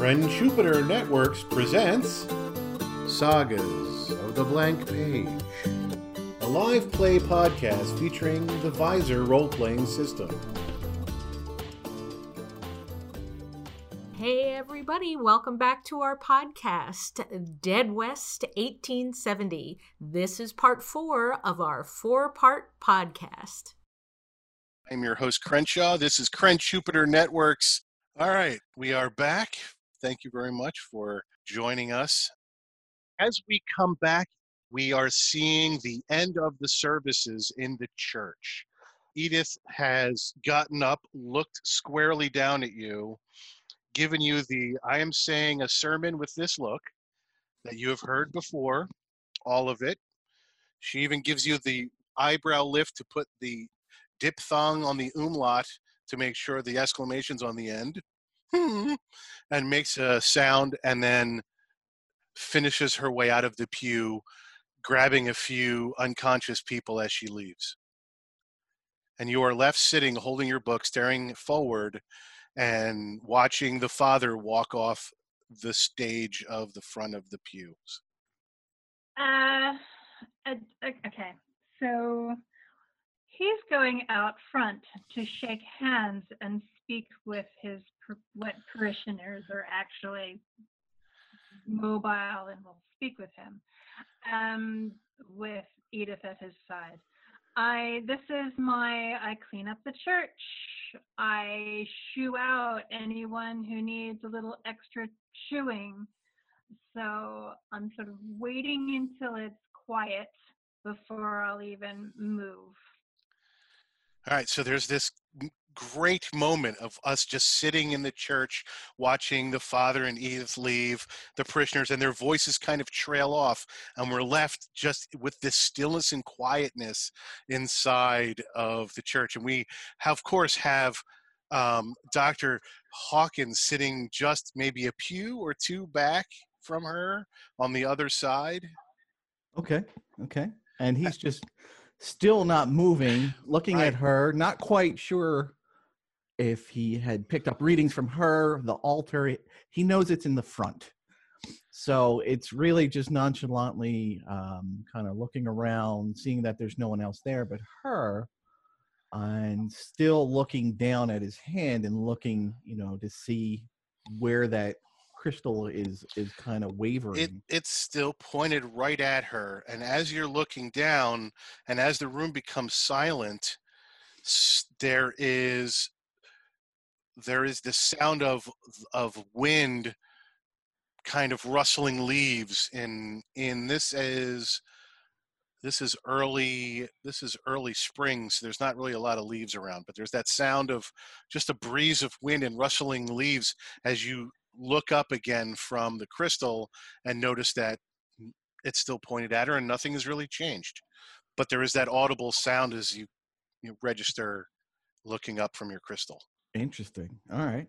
Kren Jupiter Networks presents Sagas of the Blank Page, a live play podcast featuring the Visor role playing system. Hey, everybody, welcome back to our podcast, Dead West 1870. This is part four of our four part podcast. I'm your host, Crenshaw. This is Kren Jupiter Networks. All right, we are back. Thank you very much for joining us. As we come back, we are seeing the end of the services in the church. Edith has gotten up, looked squarely down at you, given you the I am saying a sermon with this look that you have heard before, all of it. She even gives you the eyebrow lift to put the diphthong on the umlaut to make sure the exclamation's on the end, and makes a sound and then finishes her way out of the pew, grabbing a few unconscious people as she leaves. And you are left sitting, holding your book, staring forward, and watching the father walk off the stage of the front of the pews. Uh, uh, okay. So he's going out front to shake hands and speak with his what parishioners are actually mobile and will speak with him um, with edith at his side. I this is my i clean up the church. I shoo out anyone who needs a little extra chewing so i'm sort of waiting until it's quiet before i'll even move. All right, so there's this great moment of us just sitting in the church watching the father and Edith leave the parishioners and their voices kind of trail off and we're left just with this stillness and quietness inside of the church and we have, of course have um, Dr. Hawkins sitting just maybe a pew or two back from her on the other side. Okay, okay. And he's just still not moving, looking right. at her, not quite sure if he had picked up readings from her, the altar. He knows it's in the front. So it's really just nonchalantly um, kind of looking around, seeing that there's no one else there but her, and still looking down at his hand and looking, you know, to see where that crystal is is kind of wavering. It, it's still pointed right at her, and as you're looking down, and as the room becomes silent, there is there is the sound of of wind kind of rustling leaves in in this is this is early this is early spring so there's not really a lot of leaves around but there's that sound of just a breeze of wind and rustling leaves as you look up again from the crystal and notice that it's still pointed at her and nothing has really changed. But there is that audible sound as you, you register looking up from your crystal. Interesting. All right.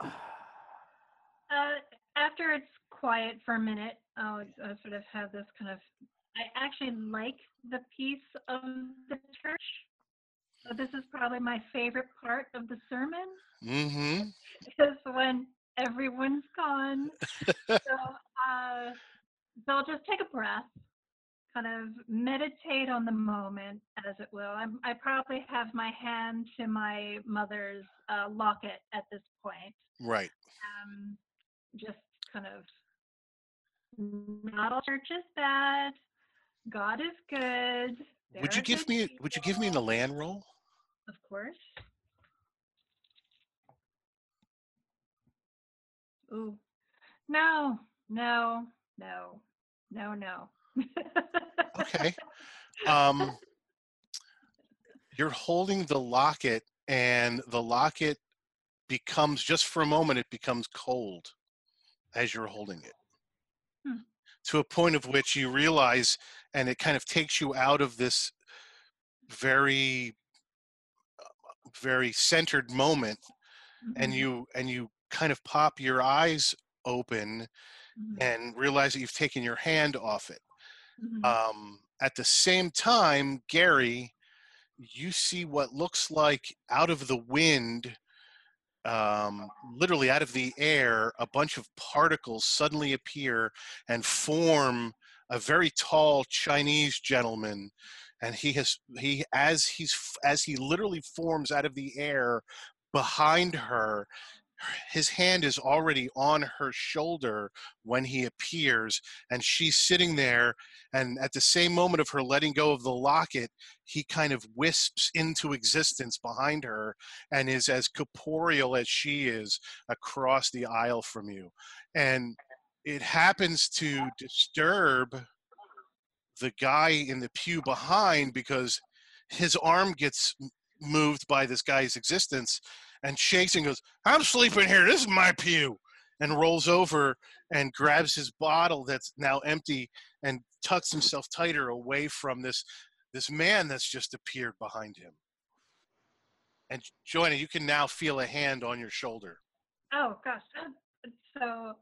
Uh, after it's quiet for a minute, I'll, I'll sort of have this kind of. I actually like the peace of the church so this is probably my favorite part of the sermon. Mm-hmm. Is when everyone's gone. so, uh, so I'll just take a breath, kind of meditate on the moment, as it will. I'm, i probably have my hand to my mother's uh, locket at this point. Right. Um, just kind of, not all church is bad. God is good. would you give me? People. Would you give me the Elan roll? Of course. Ooh. No, no, no, no, no. okay. Um, you're holding the locket, and the locket becomes, just for a moment, it becomes cold as you're holding it. Hmm. To a point of which you realize, and it kind of takes you out of this very very centered moment mm-hmm. and you and you kind of pop your eyes open mm-hmm. and realize that you've taken your hand off it mm-hmm. um, at the same time gary you see what looks like out of the wind um, literally out of the air, a bunch of particles suddenly appear and form a very tall Chinese gentleman. And he has he as he's as he literally forms out of the air behind her, his hand is already on her shoulder when he appears and she's sitting there and at the same moment of her letting go of the locket he kind of wisps into existence behind her and is as corporeal as she is across the aisle from you. And it happens to disturb the guy in the pew behind because his arm gets moved by this guy's existence and shakes and goes, I'm sleeping here. This is my pew. And rolls over and grabs his bottle that's now empty and tucks himself tighter away from this this man that's just appeared behind him. And Joanna, you can now feel a hand on your shoulder. Oh gosh. So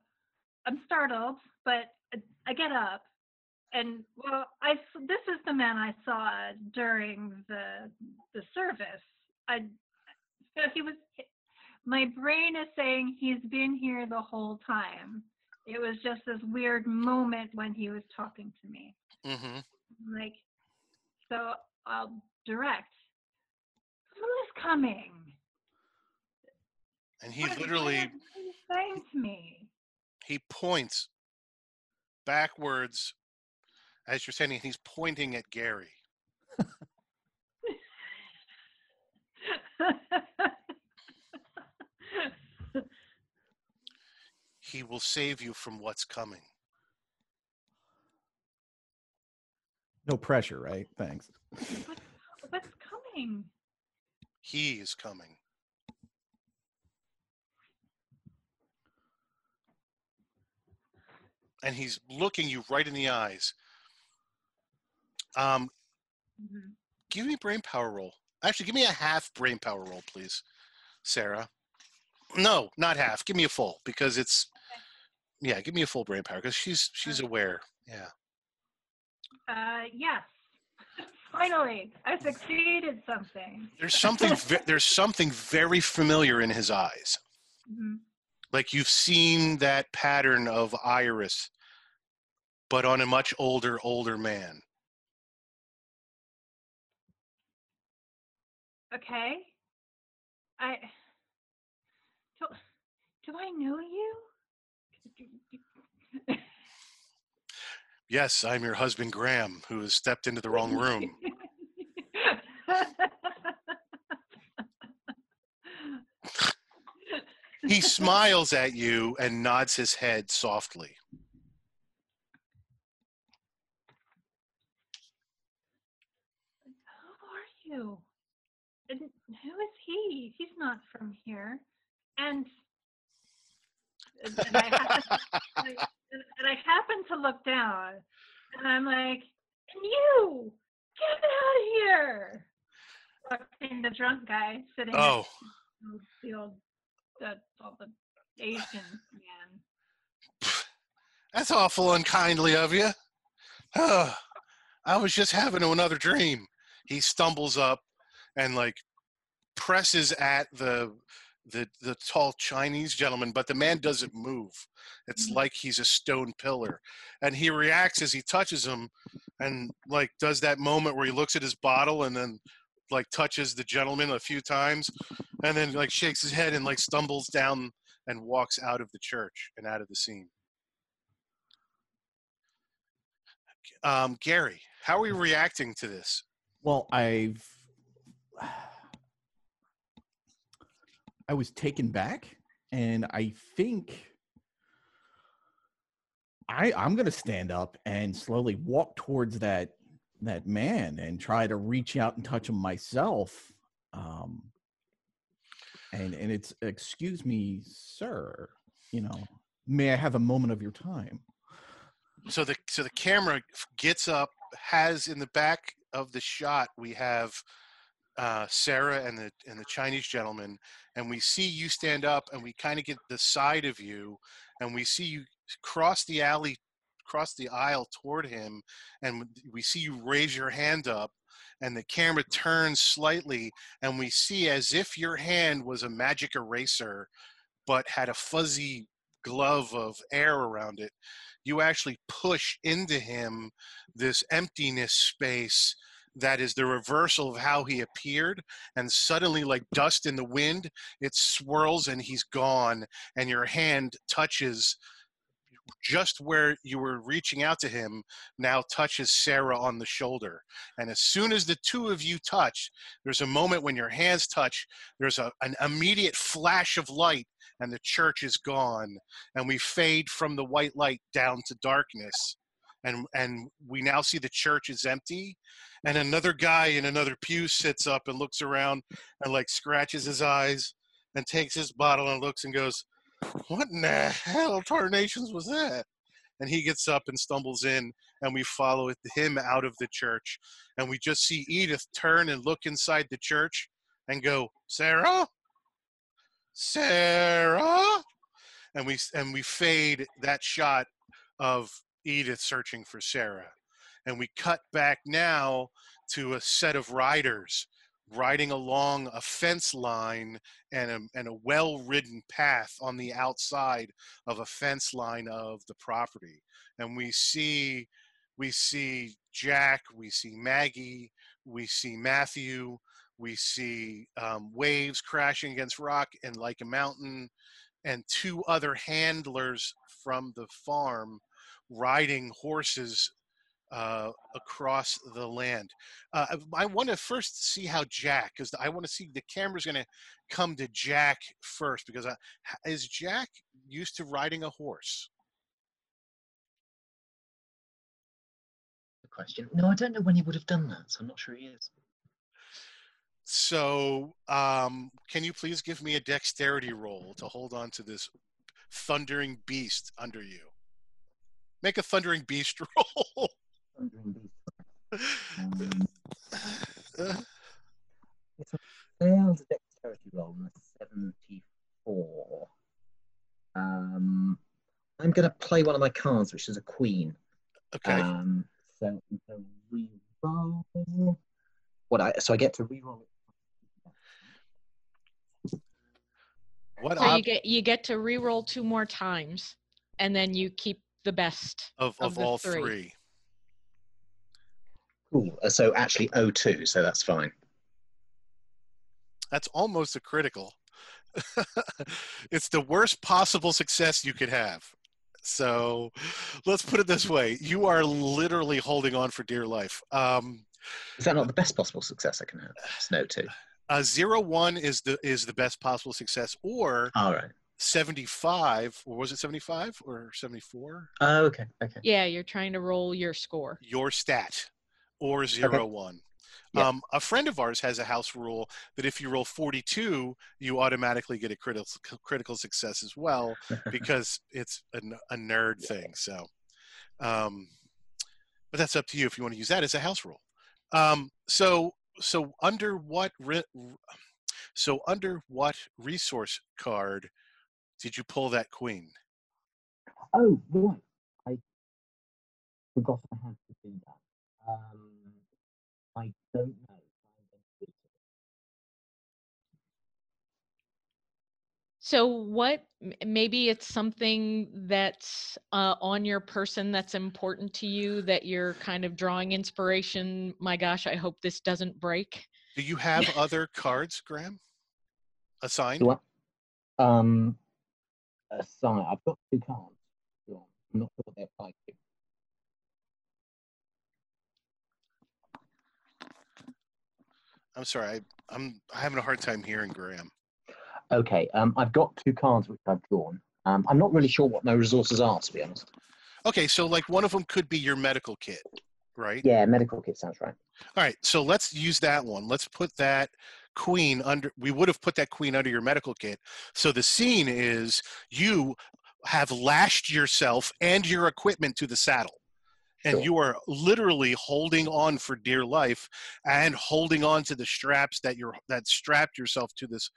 I'm startled, but I get up and well, I this is the man I saw during the the service. I so he was my brain is saying he's been here the whole time. It was just this weird moment when he was talking to me. Mm-hmm. Like, so I'll direct. Who is coming? And he What- literally saying to me? he points backwards as you're saying he's pointing at Gary. He will save you from what's coming. No pressure, right? Thanks. What's coming? He is coming. And he's looking you right in the eyes. Um, Mhm. give me brain power roll. Actually, give me a half brain power roll, please, Sarah. No, not half. Give me a full because it's yeah. Give me a full brain power because she's she's aware. Yeah. Uh, yes. Finally, I succeeded something. There's something there's something very familiar in his eyes. Mhm. Like you've seen that pattern of iris, but on a much older older man. Okay. I do, do I know you? Yes, I'm your husband Graham, who has stepped into the wrong room. He smiles at you and nods his head softly. Who are you? Who is he? He's not from here. And and and I happen, and I happen to look down, and I'm like, "And you, get out of here!" Fucking the drunk guy sitting Oh, the old, the, all the Asian man. that's awful unkindly of you. Oh, I was just having another dream. He stumbles up and like presses at the the the tall Chinese gentleman, but the man doesn't move. It's Mhm. like he's a stone pillar, and he reacts as he touches him, and like does that moment where he looks at his bottle and then like touches the gentleman a few times, and then like shakes his head and like stumbles down and walks out of the church and out of the scene. Um, Gary, how are you reacting to this? Well, I've I was taken back, and I think I I'm gonna stand up and slowly walk towards that that man and try to reach out and touch him myself. Um, and and it's excuse me, sir. You know, may I have a moment of your time? so the so the camera gets up has in the back of the shot we have uh, Sarah and the and the Chinese gentleman and we see you stand up and we kind of get the side of you and we see you cross the alley cross the aisle toward him and we see you raise your hand up and the camera turns slightly and we see as if your hand was a magic eraser but had a fuzzy glove of air around it. You actually push into him this emptiness space that is the reversal of how he appeared and suddenly like dust in the wind it swirls and he's gone and your hand touches just where you were reaching out to him now touches Sarah on the shoulder. And as soon as the two of you touch, there's a moment when your hands touch, there's a, an immediate flash of light, and the church is gone. And we fade from the white light down to darkness. And, and we now see the church is empty. And mm-hmm. another guy in another pew sits up and looks around and like scratches his eyes and takes his bottle and looks and goes, what in the hell tarnations was that? And he gets up and stumbles in, and we follow him out of the church. And we just see Edith turn and look inside the church and go, Sarah? Sarah? And we, and we fade that shot of Edith searching for Sarah. And we cut back now to a set of riders riding along a fence line and a, and a well-ridden path on the outside of a fence line of the property and we see we see jack we see maggie we see matthew we see um, waves crashing against rock and like a mountain and two other handlers from the farm riding horses uh, across the land. Uh, I want to first see how Jack, because I want to see the camera's going to come to Jack first, because I, is Jack used to riding a horse? Good question. No, I don't know when he would have done that, so I'm not sure he is. So, um, can you please give me a dexterity roll to hold on to this thundering beast under you? Make a thundering beast roll. Thundering Beast. Um, it's a failed dexterity roll on a 74. Um, I'm going to play one of my cards, which is a queen. Okay. Um, so I'm to re-roll. What I so I get to re-roll it. what So ob- you get you get to re-roll two more times, and then you keep the best. of, of of the all three. three? Cool. Uh, so actually O2, so that's fine. That's almost a critical. it's the worst possible success you could have. So let's put it this way you are literally holding on for dear life. Um, Is that not the best possible success I can have? It's no two. uh, zero one is the is the best possible success, or All right. 75, or was it 75 or 74? Oh, okay. Okay. Yeah, you're trying to roll your score. Your stat, or zero one. Yeah. Um, a friend of ours has a house rule that if you roll 42, you automatically get a critical critical success as well because it's a nerd thing. So, um, but that's up to you if you want to use that as a house rule. Um, so, so under what re- so under what resource card did you pull that queen? Oh, right. I forgot I had to do that. Um, I don't know. I'm going to do it. So what? Maybe it's something that's uh, on your person that's important to you that you're kind of drawing inspiration. My gosh, I hope this doesn't break. Do you have other cards, Graham? Assigned? Do Um, aside, I've got two cards. I'm not sure what they apply to. I'm sorry, I, I'm having a hard time hearing Graham. Okay. Um, I've got two cards which I've drawn. Um, I'm not really sure what my resources are, to be honest. Okay, so like one of them could be your medical kit, right? Yeah, medical kit sounds right. All right, so let's use that one. Let's put that queen under, we would have put that queen under your medical kit. So the scene is you have lashed yourself and your equipment to the saddle. And Sure. you are literally holding on for dear life and holding on to the straps that you're that strapped yourself to this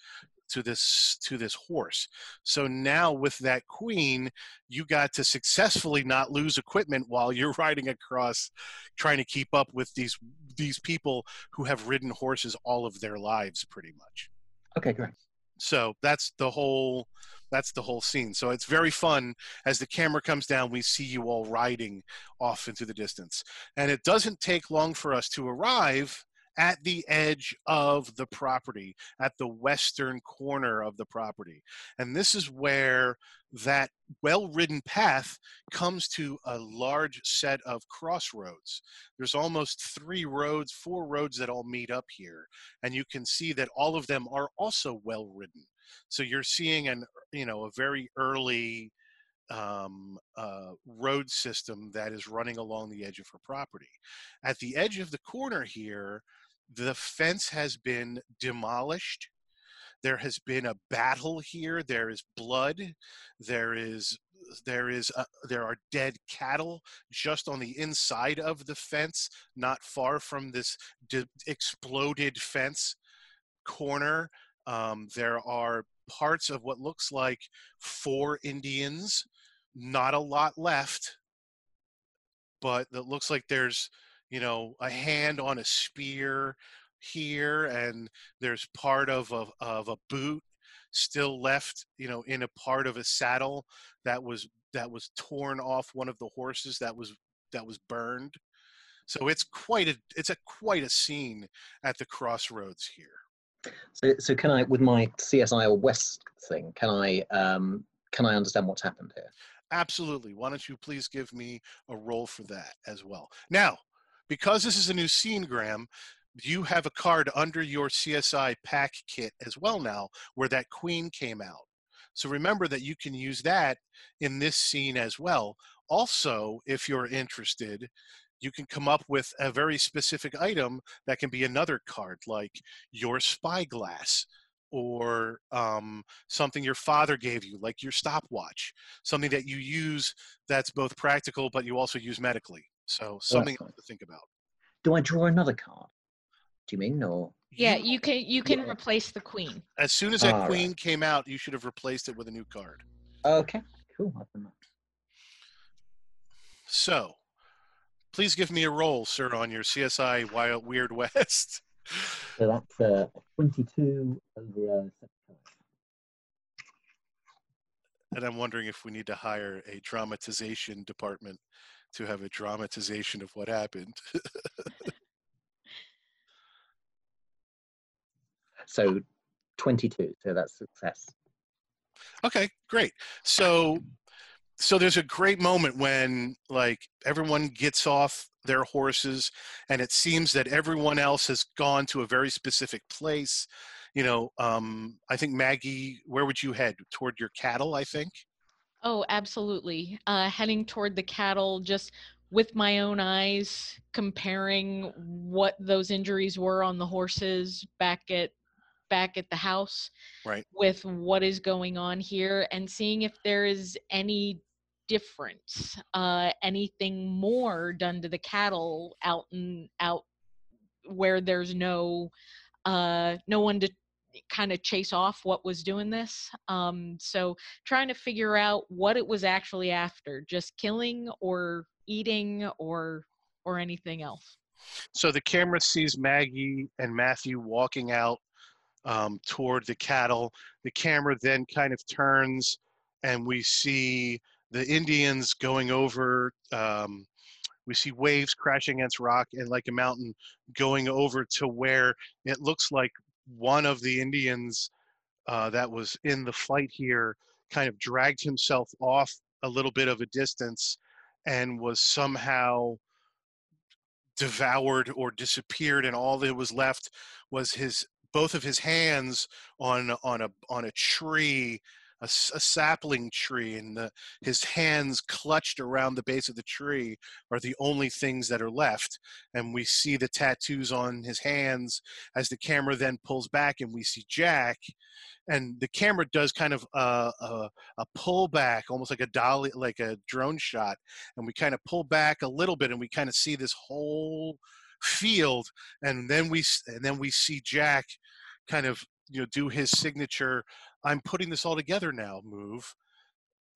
to this to this horse. So now with that queen, you got to successfully not lose equipment while you're riding across, trying to keep up with these these people who have ridden horses all of their lives, pretty much. Okay, great. So that's the whole that's the whole scene. So it's very fun as the camera comes down, we see you all riding off into the distance. And it doesn't take long for us to arrive at the edge of the property, at the western corner of the property. And this is where that well ridden path comes to a large set of crossroads. There's almost three roads, four roads that all meet up here. And you can see that all of them are also well ridden. So you're seeing an, you know, a very early um, uh, road system that is running along the edge of her property. At the edge of the corner here, the fence has been demolished. There has been a battle here. There is blood. There is there is a, there are dead cattle just on the inside of the fence, not far from this de- exploded fence corner. Um, there are parts of what looks like four Indians. Not a lot left, but it looks like there's you know a hand on a spear here and there's part of a, of a boot still left you know in a part of a saddle that was that was torn off one of the horses that was that was burned. So it's quite a it's a quite a scene at the crossroads here. So, so can I, with my CSI or West thing, can I, um, can I understand what's happened here? absolutely. Why don't you please give me a roll for that as well. Now because this is a new scene graham you have a card under your csi pack kit as well now where that queen came out. So remember that you can use that in this scene as well. Also if you're interested you can come up with a very specific item that can be another card like your spyglass or um, something your father gave you like your stopwatch something that you use that's both practical but you also use medically so something to think about Do I draw another card? Do you mean, or Yeah, you can you can Yeah. replace the queen. as soon as that All right. queen came out you should have replaced it with a new card okay, cool. I've done that. so please give me a roll sir on your csi wild weird west So that's uh, 22 over uh, 75. and i'm wondering if we need to hire a dramatization department to have a dramatization of what happened So 22. So that's success. Okay, great. So so there's a great moment when like everyone gets off their horses and it seems that everyone else has gone to a very specific place. You know, um I think Maggie, where would you head? Toward your cattle, I think. Oh, absolutely. Uh, heading toward the cattle, just with my own eyes, comparing what those injuries were on the horses back at back at the house, Right. with what is going on here, and seeing if there is any difference, uh, anything more done to the cattle out and out where there's no uh, no one to kind of chase off what was doing this. Um, so trying to figure out what it was actually after, just killing or eating or or anything else. So the camera sees Maggie and Matthew walking out um, toward the cattle. The camera then kind of turns, and we see the Indians going over. Um, we see waves crashing against rock and like a mountain going over to where it looks like one of the Indians uh, that was in the fight here kind of dragged himself off a little bit of a distance and was somehow devoured or disappeared and all that was left was his both of his hands on on a on a tree a, a sapling tree and the, his hands clutched around the base of the tree are the only things that are left and we see the tattoos on his hands as the camera then pulls back and we see jack and the camera does kind of a, a, a pullback almost like a dolly like a drone shot and we kind of pull back a little bit and we kind of see this whole field and then we and then we see jack kind of you know do his signature i'm putting this all together now move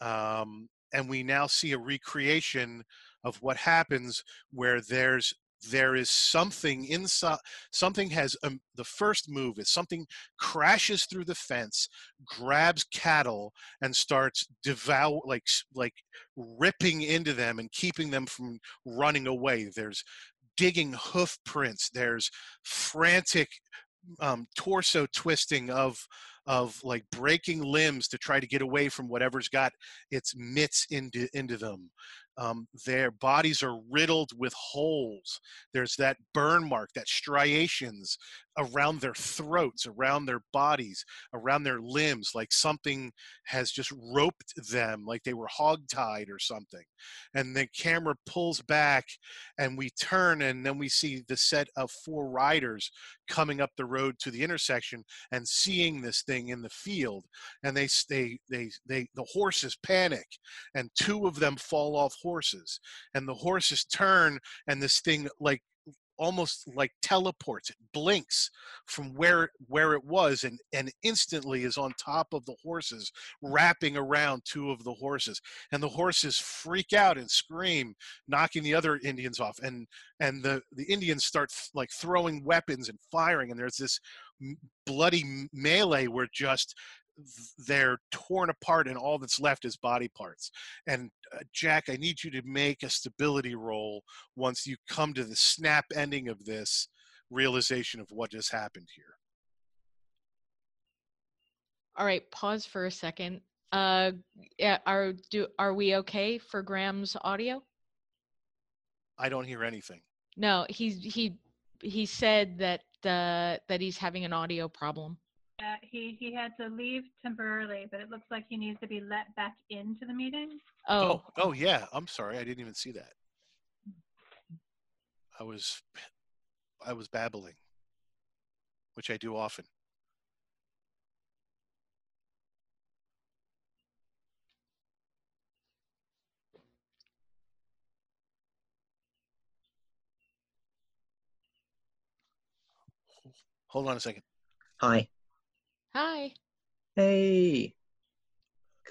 um, and we now see a recreation of what happens where there's there is something inside something has um, the first move is something crashes through the fence grabs cattle and starts devour like like ripping into them and keeping them from running away. There's digging hoof prints there's frantic um, torso twisting of of like breaking limbs to try to get away from whatever's got its mitts into into them um, their bodies are riddled with holes. There's that burn mark, that striations around their throats, around their bodies, around their limbs, like something has just roped them, like they were hogtied or something. And the camera pulls back, and we turn, and then we see the set of four riders coming up the road to the intersection and seeing this thing in the field. And they, they, they, they the horses panic, and two of them fall off horses and the horses turn and this thing like almost like teleports it blinks from where where it was and and instantly is on top of the horses wrapping around two of the horses and the horses freak out and scream knocking the other indians off and and the the indians start like throwing weapons and firing and there's this bloody melee where just they're torn apart and all that's left is body parts. And uh, jack i need you to make a stability roll once you come to the snap ending of this realization of what just happened here. All right pause for a second. Uh yeah are do are we okay for graham's audio? I don't hear anything. No he's he he said that uh that he's having an audio problem uh, he he had to leave temporarily, but it looks like he needs to be let back into the meeting. Oh, oh, oh yeah. I'm sorry, I didn't even see that. I was, I was babbling, which I do often. Hold on a second. Hi. Hi. Hey.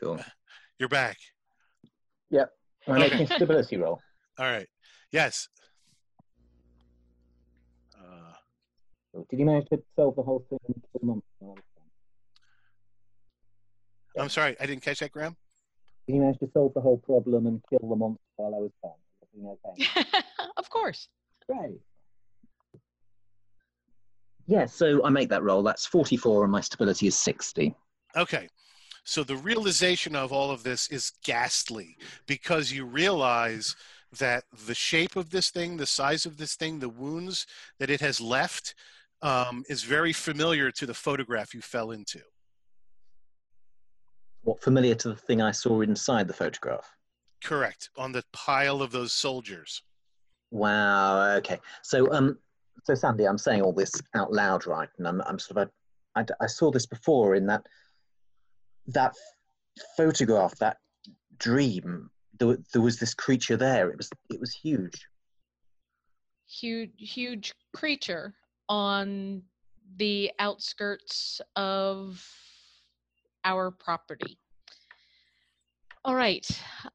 Cool. You're back. Yep. I'm Okay. making stability roll. All right. Yes. Uh, Did you manage to solve the whole thing in two months? while I was gone? I'm sorry, I didn't catch that, Graham. Did you manage to solve the whole problem and kill the monster while I was gone? Okay? of course. Great. Yeah, so I make that roll. That's 44 and my stability is 60. Okay. So the realization of all of this is ghastly because you realize that the shape of this thing, the size of this thing, the wounds that it has left um, is very familiar to the photograph you fell into. What familiar to the thing I saw inside the photograph? Correct. On the pile of those soldiers. Wow. Okay. So, um, so Sandy, I'm saying all this out loud, right? And I'm, I'm sort of, I, I saw this before in that that photograph, that dream. There, there was this creature there. It was, it was huge. Huge, huge creature on the outskirts of our property. All right.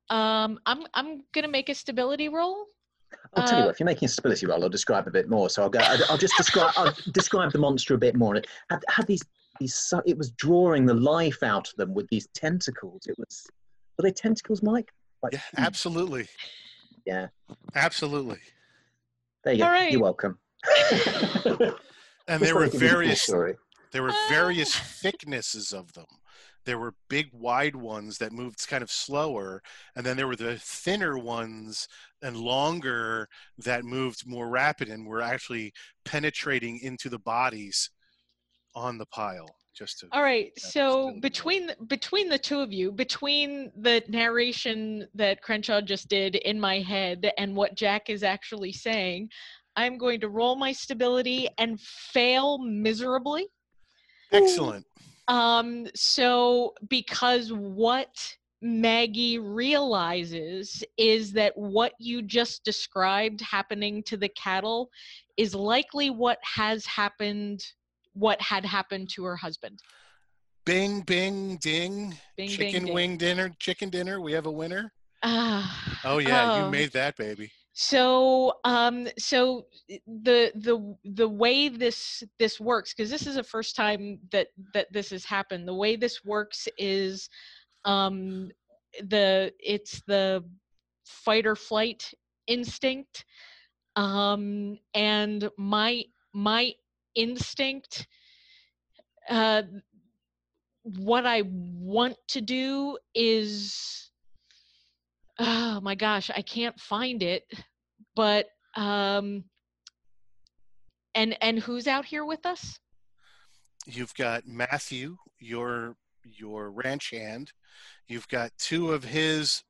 Um, I'm I'm gonna make a stability roll. I'll tell you Uh, what. If you're making a stability roll, I'll describe a bit more. So I'll go. I'll, I'll just describe. I'll describe the monster a bit more. It had, had these these. su- It was drawing the life out of them with these tentacles. It was. Were they tentacles, Mike? Like, Yeah, absolutely. Yeah. Absolutely. There you go. All right. You're welcome. And there were wanted to give you the full various. There were various thicknesses of them. There were big, wide ones that moved kind of slower, and then there were the thinner ones and longer that moved more rapid and were actually penetrating into the bodies on the pile. Just to All right. So between the, between the two of you, between the narration that Crenshaw just did in my head and what Jack is actually saying, I'm going to roll my stability and fail miserably. excellent. Um, so because what Maggie realizes is that what you just described happening to the cattle is likely what has happened what had happened to her husband. Bing, bing, ding. Bing, chicken bing, ding. wing dinner, chicken dinner. We have a winner. Ah, Oh yeah, you oh. made that baby. So um so the the the way this this works because this is the first time that that this has happened the way this works is um the it's the fight or flight instinct um and my my instinct uh what i want to do is oh my gosh i can't find it but um and and who's out here with us You've got Matthew, your your ranch hand. You've got two of his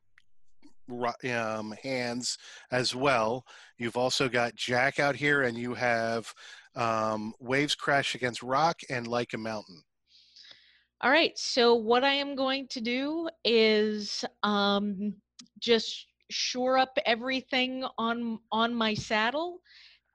um, hands as well. You've also got Jack out here, and you have um, waves crash against rock and like a mountain. all right so what i am going to do is um just shore up everything on on my saddle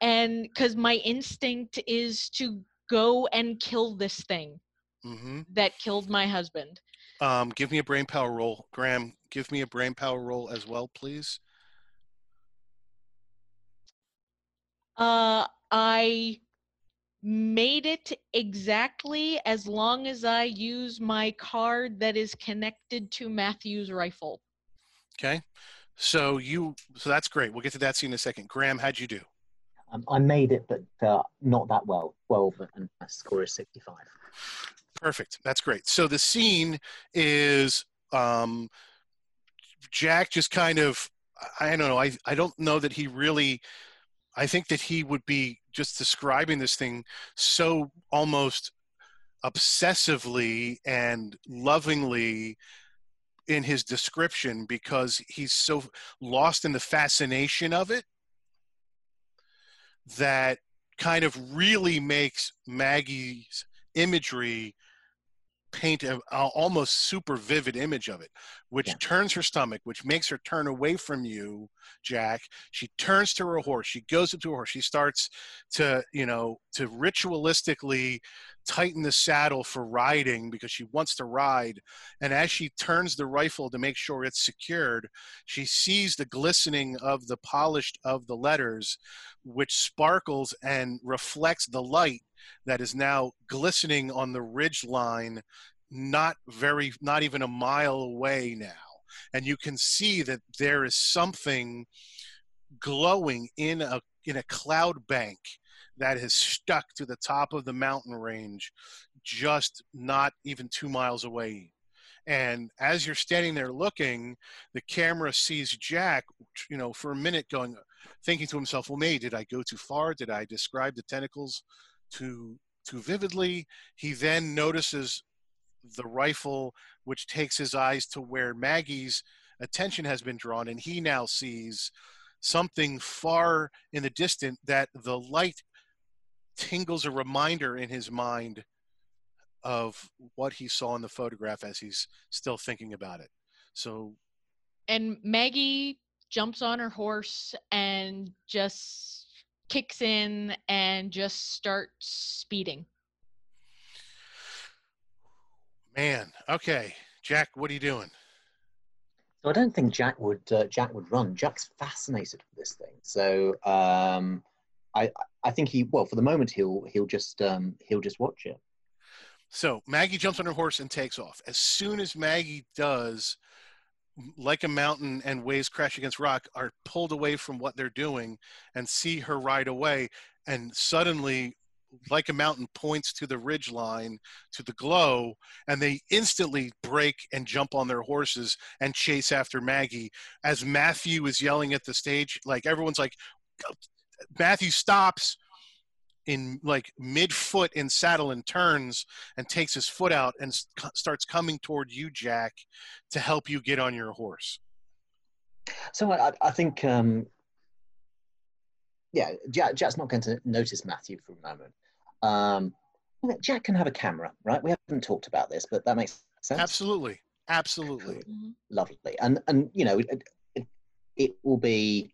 and because my instinct is to go and kill this thing hmm that killed my husband Um, give me a brain power roll, Graham. Give me a brain power roll as well, please. Uh, I made it exactly as long as I use my card that is connected to Matthew's rifle. Okay. So you, so that's great. We'll get to that scene in a second. Graham, how'd you do? Um, I made it, but uh, not that well. 12 and my score is 65. Perfect. That's great. So the scene is um, Jack just kind of, I don't know, I, I don't know that he really, I think that he would be just describing this thing so almost obsessively and lovingly in his description because he's so lost in the fascination of it that kind of really makes Maggie's imagery paint a, a almost super vivid image of it which Yeah. turns her stomach which makes her turn away from you jack. She turns to her horse. She goes up to her horse. She starts to you know to ritualistically tighten the saddle for riding because she wants to ride and as she turns the rifle to make sure it's secured she sees the glistening of the polished of the letters which sparkles and reflects the light that is now glistening on the ridge line not very not even a mile away now. And you can see that there is something glowing in a in a cloud bank that has stuck to the top of the mountain range just not even 2 miles away. And as you're standing there looking the camera sees Jack you know for a minute going thinking to himself well maybe did I go too far? Did I describe the tentacles too too vividly? He then notices the rifle which takes his eyes to where Maggie's attention has been drawn and he now sees something far in the distance that the light tingles a reminder in his mind of what he saw in the photograph as he's still thinking about it so And Maggie jumps on her horse and just kicks in and just starts speeding. man okay jack what are you doing So I don't think Jack would uh, Jack would run. Jack's fascinated with this thing. So um, I I think he well for the moment he'll he'll just um, he'll just watch it. So Maggie jumps on her horse and takes off. As soon as Maggie does, like a mountain and waves crash against rock are pulled away from what they're doing and see her ride away. And suddenly, like a mountain points to the ridge line, to the glow, and they instantly break and jump on their horses and chase after Maggie. As Matthew is yelling at the stage, like everyone's like, Matthew stops in like mid foot in saddle and turns and takes his foot out and starts coming toward you, Jack, to help you get on your horse. So I, I- I think, um, yeah, Jack, Jack's not going to notice Matthew for a moment. Um, Jack can have a camera, right? We haven't talked about this, but that makes sense. Absolutely, absolutely. Lovely, and and you know, it, it, it will be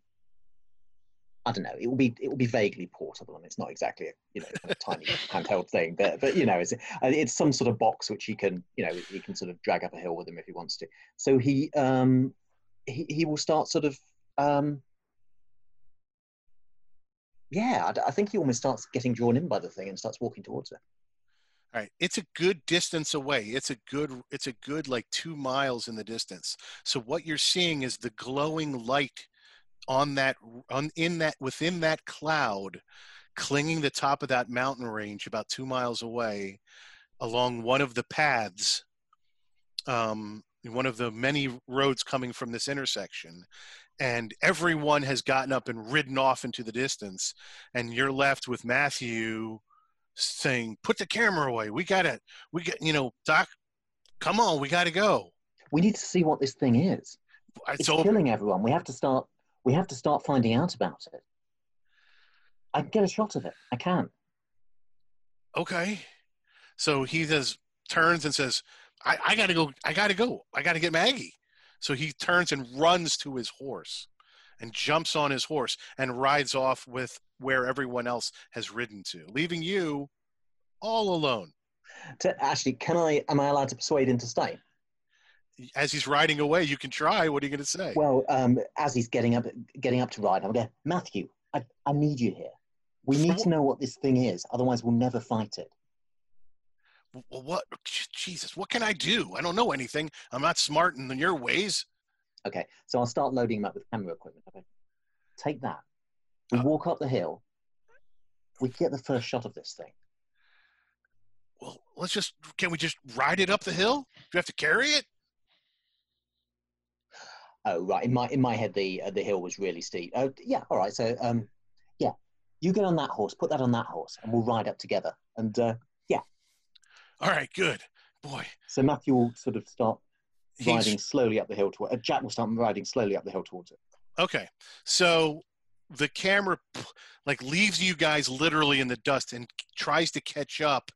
I don't know. It will be it will be vaguely portable, and it's not exactly a you know kind of tiny handheld thing, but but you know it's it's some sort of box which he can you know he can sort of drag up a hill with him if he wants to. So he um he he will start sort of um yeah I, I think he almost starts getting drawn in by the thing and starts walking towards it. All right, it's a good distance away. It's a good it's a good like 2 miles in the distance. So what you're seeing is the glowing light on that on in that within that cloud clinging the top of that mountain range about 2 miles away along one of the paths um one of the many roads coming from this intersection and everyone has gotten up and ridden off into the distance and you're left with Matthew saying, "Put the camera away. We got it. We got you know, Doc. Come on, we got to go." We need to see what this thing is. It's, It's over. killing everyone. We have to start. We have to start finding out about it. I can get a shot of it. I can. Okay. So he says, turns and says, "I, I got to go. I got to go. I got to get Maggie." So he turns and runs to his horse, and jumps on his horse and rides off with where everyone else has ridden to, leaving you all alone. To, actually, can I? Am I allowed to persuade him to stay? As he's riding away, you can try. What are you going to say? Well, um, as he's getting up, getting up to ride, I'm going, Matthew, I, I need you here. We need to know what this thing is, otherwise we'll never fight it. well, what? Jesus, what can I do? I don't know anything. I'm not smart in your ways. Okay, so I'll start loading him up with camera equipment. Okay, take that. We Uh. walk up the hill. We get the first shot of this thing. Well, let's just. Can we just ride it up the hill? Do we have to carry it? Oh, right. In my in my head, the uh, the hill was really steep. Oh, yeah. All right. So, um, yeah, you get on that horse. Put that on that horse, and we'll ride up together. And uh, yeah, All right, good. Boy, so Matthew will sort of start he's riding slowly up the hill toward. Uh, Jack will start riding slowly up the hill towards it. okay. So the camera like leaves you guys literally in the dust and tries to catch up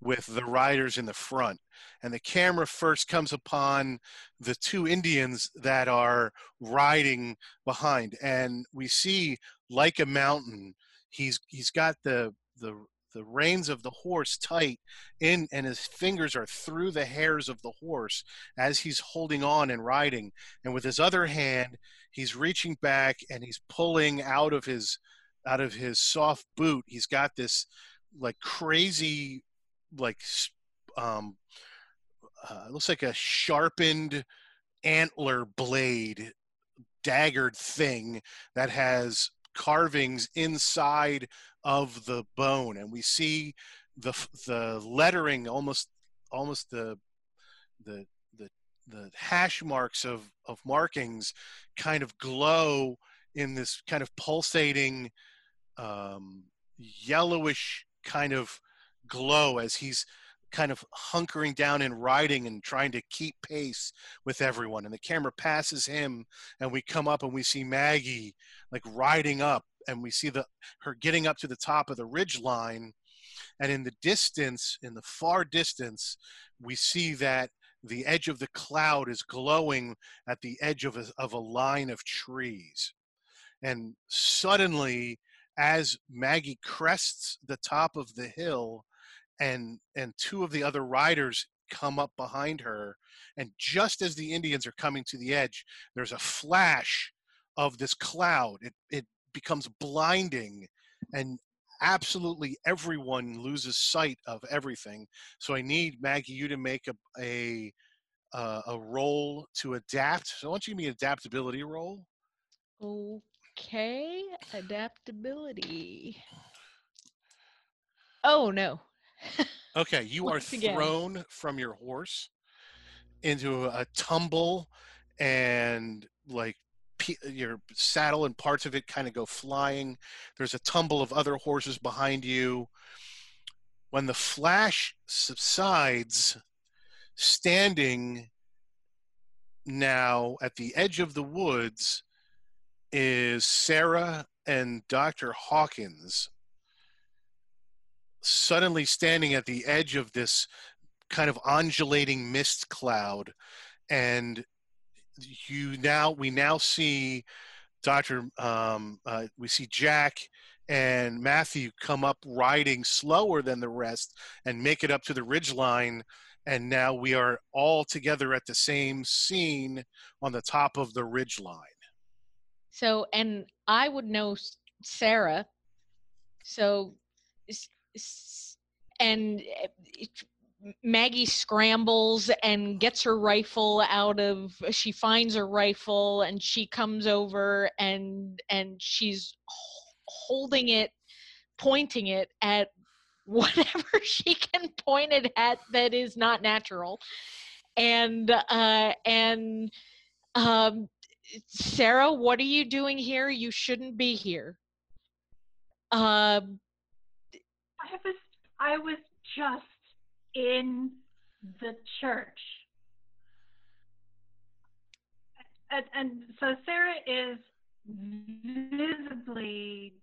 with the riders in the front. And the camera first comes upon the two Indians that are riding behind. And we see like a mountain, he's he's got the the the reins of the horse tight in and his fingers are through the hairs of the horse as he's holding on and riding and with his other hand he's reaching back and he's pulling out of his out of his soft boot he's got this like crazy like um uh, looks like a sharpened antler blade daggered thing that has carvings inside of the bone. And we see the the lettering almost almost the the the the hash marks of of markings kind of glow in this kind of pulsating um, yellowish kind of glow as he's kind of hunkering down and riding and trying to keep pace with everyone. And the camera passes him and we come up and we see maggie like riding up and we see the her getting up to the top of the ridge line. And in the distance in the far distance we see that the edge of the cloud is glowing at the edge of a, of a line of trees. And suddenly as maggie crests the top of the hill and and two of the other riders come up behind her and just as the indians are coming to the edge there's a flash of this cloud it it becomes blinding and absolutely everyone loses sight of everything so i need maggie you to make a a uh, a roll to adapt so i want you give me an adaptability roll Okay, adaptability. Oh no. Okay, you are again. thrown from your horse into a tumble, and like pe- your saddle and parts of it kind of go flying. There's a tumble of other horses behind you. When the flash subsides, standing now at the edge of the woods is Sarah and Dr. Hawkins suddenly standing at the edge of this kind of undulating mist cloud and you now we now see Doctor, um, uh, we see Jack and Matthew come up riding slower than the rest and make it up to the ridge line. And now we are all together at the same scene on the top of the ridge line. So, and I would know Sarah. So, and uh, it- Maggie scrambles and gets her rifle out of. She finds her rifle and she comes over and and she's holding it, pointing it at whatever she can point it at that is not natural, and uh, and um, Sarah, what are you doing here? You shouldn't be here. Um, I was I was just in the church. And, and so Sarah is visibly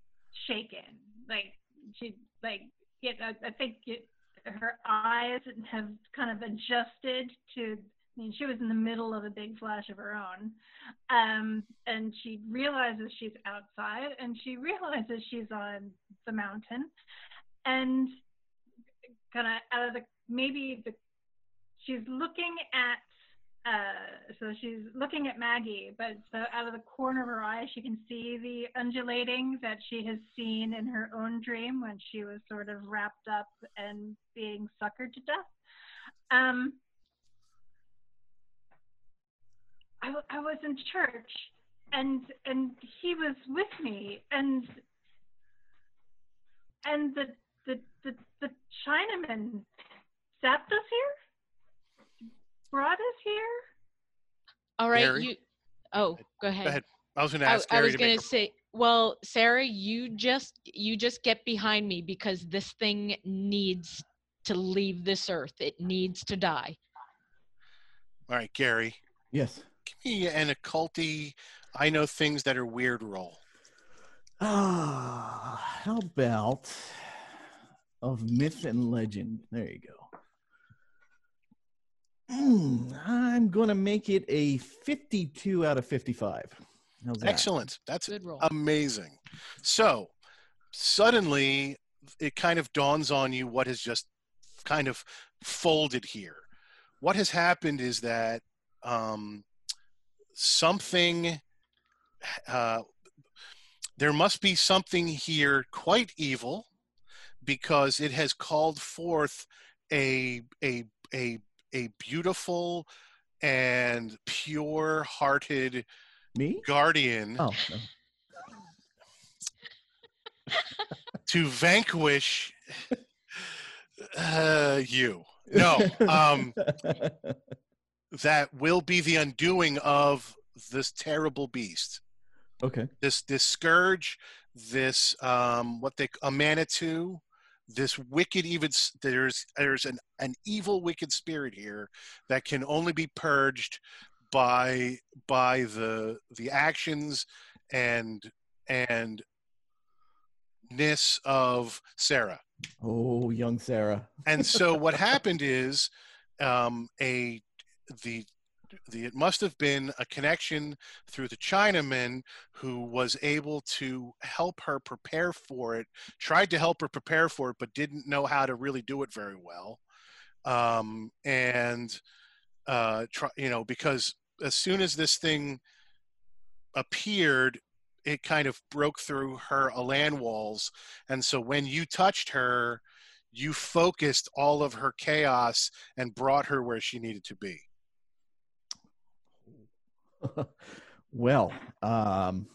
shaken. Like she like know, I think it, her eyes have kind of adjusted to I mean, she was in the middle of a big flash of her own. Um, and she realizes she's outside and she realizes she's on the mountain and kind of out of the maybe the she's looking at uh so she's looking at Maggie but so out of the corner of her eye she can see the undulating that she has seen in her own dream when she was sort of wrapped up and being suckered to death. Um I, w- I was in church and and he was with me and and the the the, the Chinaman zapped us here brought us here all right, Gary? you. Oh, go ahead. Go ahead. I was going to ask I Gary was gonna make say, well, Sarah, you just you just get behind me because this thing needs to leave this earth. It needs to die. All right, Gary, Yes. give me an occulty, I know things that are weird roll. Ah, how about of myth and legend? There you go. Mm, I'm going to make it a 52 out of 55. How's that? Excellent. That's Good roll. amazing. So suddenly it kind of dawns on you what has just kind of folded here. What has happened is that um, something, uh, there must be something here quite evil because it has called forth a, a, a, a beautiful and pure hearted Me? guardian Oh, no. to vanquish uh, you. No, um, that will be the undoing of this terrible beast. okay. This this scourge, this um, what they a manitou, this wicked even there's there's an an evil wicked spirit here that can only be purged by by the the actions and and ness of Sarah. Oh, young Sarah. and so what happened is um, a the the it must have been a connection through the Chinaman who was able to help her prepare for it. Tried to help her prepare for it, but didn't know how to really do it very well. Um, and uh, try, you know, because as soon as this thing appeared, it kind of broke through her Elan walls, and so when you touched her, you focused all of her chaos and brought her where she needed to be. Well, um,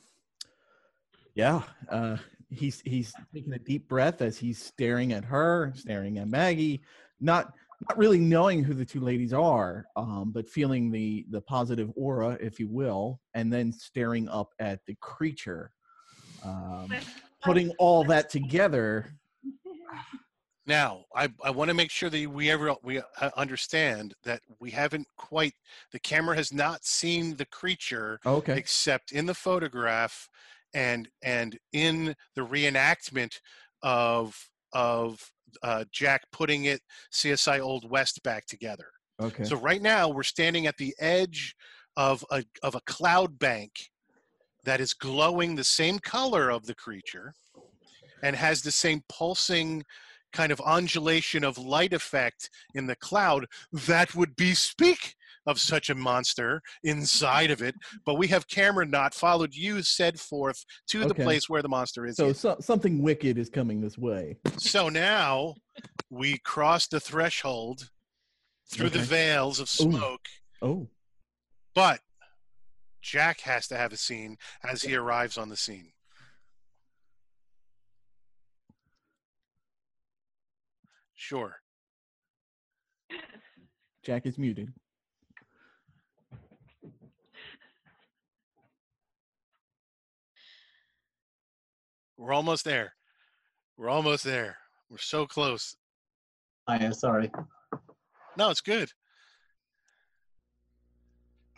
yeah, uh, he's he's taking a deep breath as he's staring at her, staring at Maggie, not not really knowing who the two ladies are, um, but feeling the the positive aura, if you will, and then staring up at the creature. Um, putting all that together, Now, I, I want to make sure that we ever we uh, understand that we haven't quite the camera has not seen the creature okay, except in the photograph and and in the reenactment of of uh, Jack putting it CSI Old West back together. okay, So right now we're standing at the edge of a of a cloud bank that is glowing the same color of the creature and has the same pulsing kind of undulation of light effect in the cloud that would bespeak of such a monster inside of it. But we have Cameron not followed you, said forth to the place where the monster is. So, so something wicked is coming this way. So now we cross the threshold through the veils of Ooh. smoke, Oh, but Jack has to have a scene as he arrives on the scene. Sure. Jack is muted. We're almost there. We're almost there. We're so close. I am sorry. No, it's good.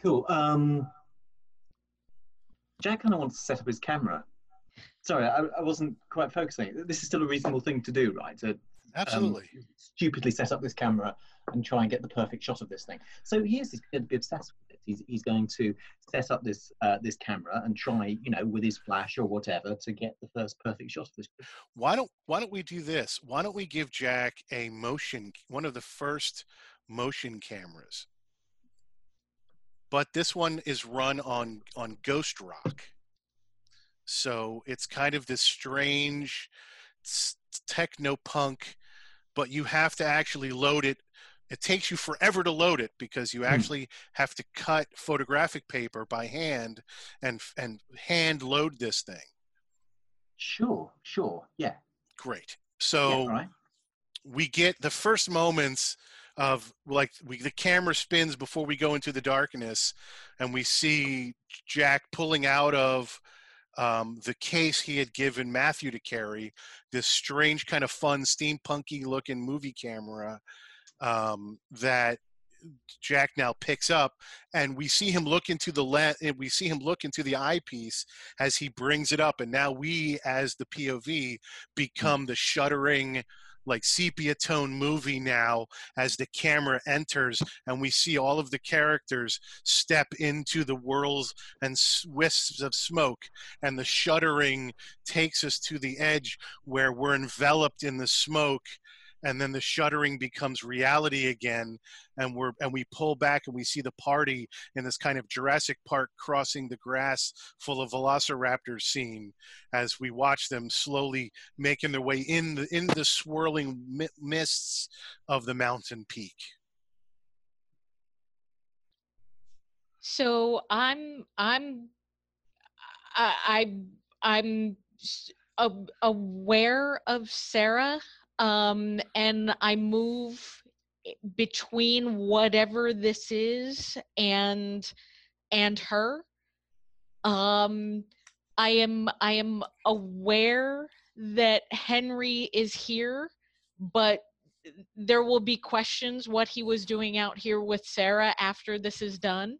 Cool. Um, Jack kind of wants to set up his camera. Sorry, I, I wasn't quite focusing. This is still a reasonable thing to do, right? To um, Absolutely. stupidly set up this camera and try and get the perfect shot of this thing. So he is going to be obsessed with it. He's, he's going to set up this uh, this camera and try, you know, with his flash or whatever, to get the first perfect shot of this. why don't why don't we do this? Why don't we give Jack a motion one of the first motion cameras? But this one is run on on Ghost Rock. So it's kind of this strange techno punk, but you have to actually load it. It takes you forever to load it because you hmm. actually have to cut photographic paper by hand and and hand load this thing. Sure, sure, yeah. Great. yeah So all right. we get the first moments of like we the camera spins before we go into the darkness and we see jack pulling out of um, the case he had given matthew to carry this strange kind of fun steampunky looking movie camera um, that jack now picks up and we see him look into the lens we see him look into the eyepiece as he brings it up and now we as the pov become the shuddering like sepia tone movie now as the camera enters and we see all of the characters step into the whirls and wisps of smoke and the shuddering takes us to the edge where we're enveloped in the smoke and then the shuddering becomes reality again and we're and we pull back and we see the party in this kind of Jurassic Park crossing the grass full of velociraptors scene as we watch them slowly making their way in the in the swirling mi- mists of the mountain peak. So I'm I'm I, I I'm aware of Sarah, um, and I move between whatever this is and and her. Um, I am I am aware that Henry is here, but there will be questions what he was doing out here with Sarah after this is done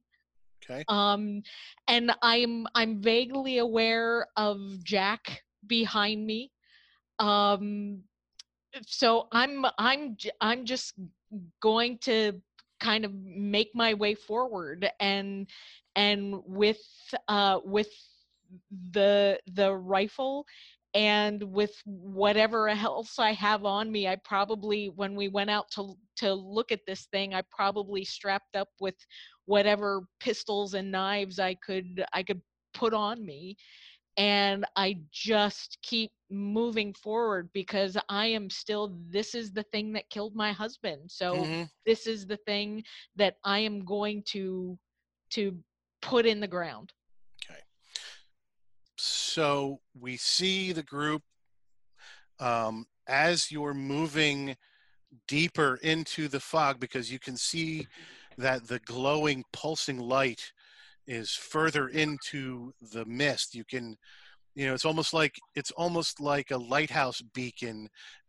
Okay. um and i'm i'm vaguely aware of jack behind me um so i'm i'm i'm just going to kind of make my way forward and and with uh with the the rifle and with whatever else I have on me, I probably when we went out to to look at this thing, I probably strapped up with whatever pistols and knives I could I could put on me. And I just keep moving forward because I am still this is the thing that killed my husband. So Mhm. this is the thing that I am going to to put in the ground. Okay. So we see the group um, as you're moving deeper into the fog because you can see that the glowing, pulsing light is further into the mist. You can, you know, it's almost like it's almost like a lighthouse beacon,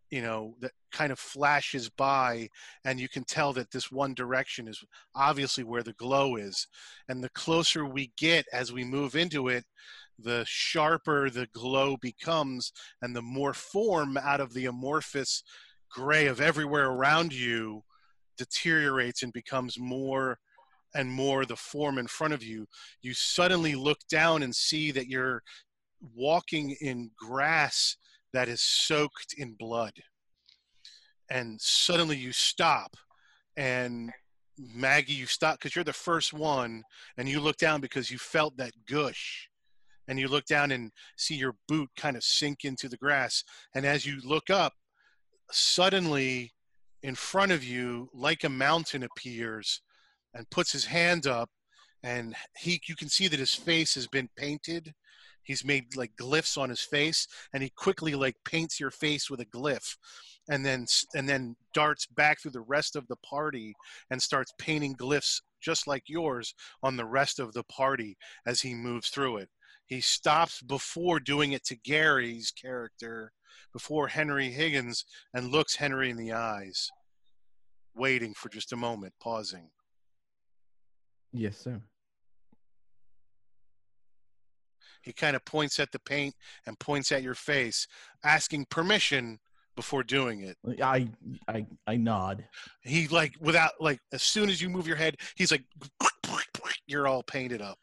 you know, that kind of flashes by, and you can tell that this one direction is obviously where the glow is. And the closer we get as we move into it, the sharper the glow becomes and the more form out of the amorphous gray of everywhere around you deteriorates and becomes more and more the form in front of you, you suddenly look down and see that you're walking in grass that is soaked in blood. And suddenly you stop and Maggie, you stop because you're the first one, and you look down because you felt that gush. And you look down and see your boot kind of sink into the grass. And as you look up, suddenly in front of you, like a mountain appears and puts his hand up. And he, you can see that his face has been painted. He's made like glyphs on his face, and he quickly like paints your face with a glyph and then and then darts back through the rest of the party and starts painting glyphs just like yours on the rest of the party as he moves through it. He stops before doing it to Gary's character, before Henry Higgins, and looks Henry in the eyes, waiting for just a moment, pausing. Yes, sir. He kind of points at the paint and points at your face, asking permission before doing it. I I I nod. He like without like as soon as you move your head, he's like you're all painted up.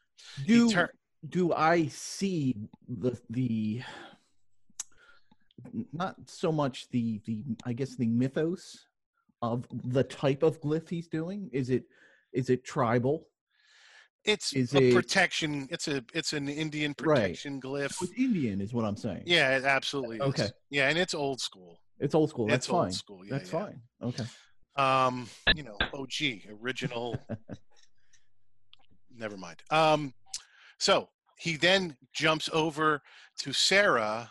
Do tur- do I see the the not so much the the I guess the mythos of the type of glyph he's doing? Is it is it tribal? It's Is a it- protection. It's a it's an Indian Right. protection glyph. It's Indian, is what I'm saying. Yeah, it absolutely. is. Okay. Yeah, and it's old school. It's old school. That's it's fine. school. Yeah, That's yeah. fine. Okay. Um, you know, OG, original. Never mind. Um, so he then jumps over to Sarah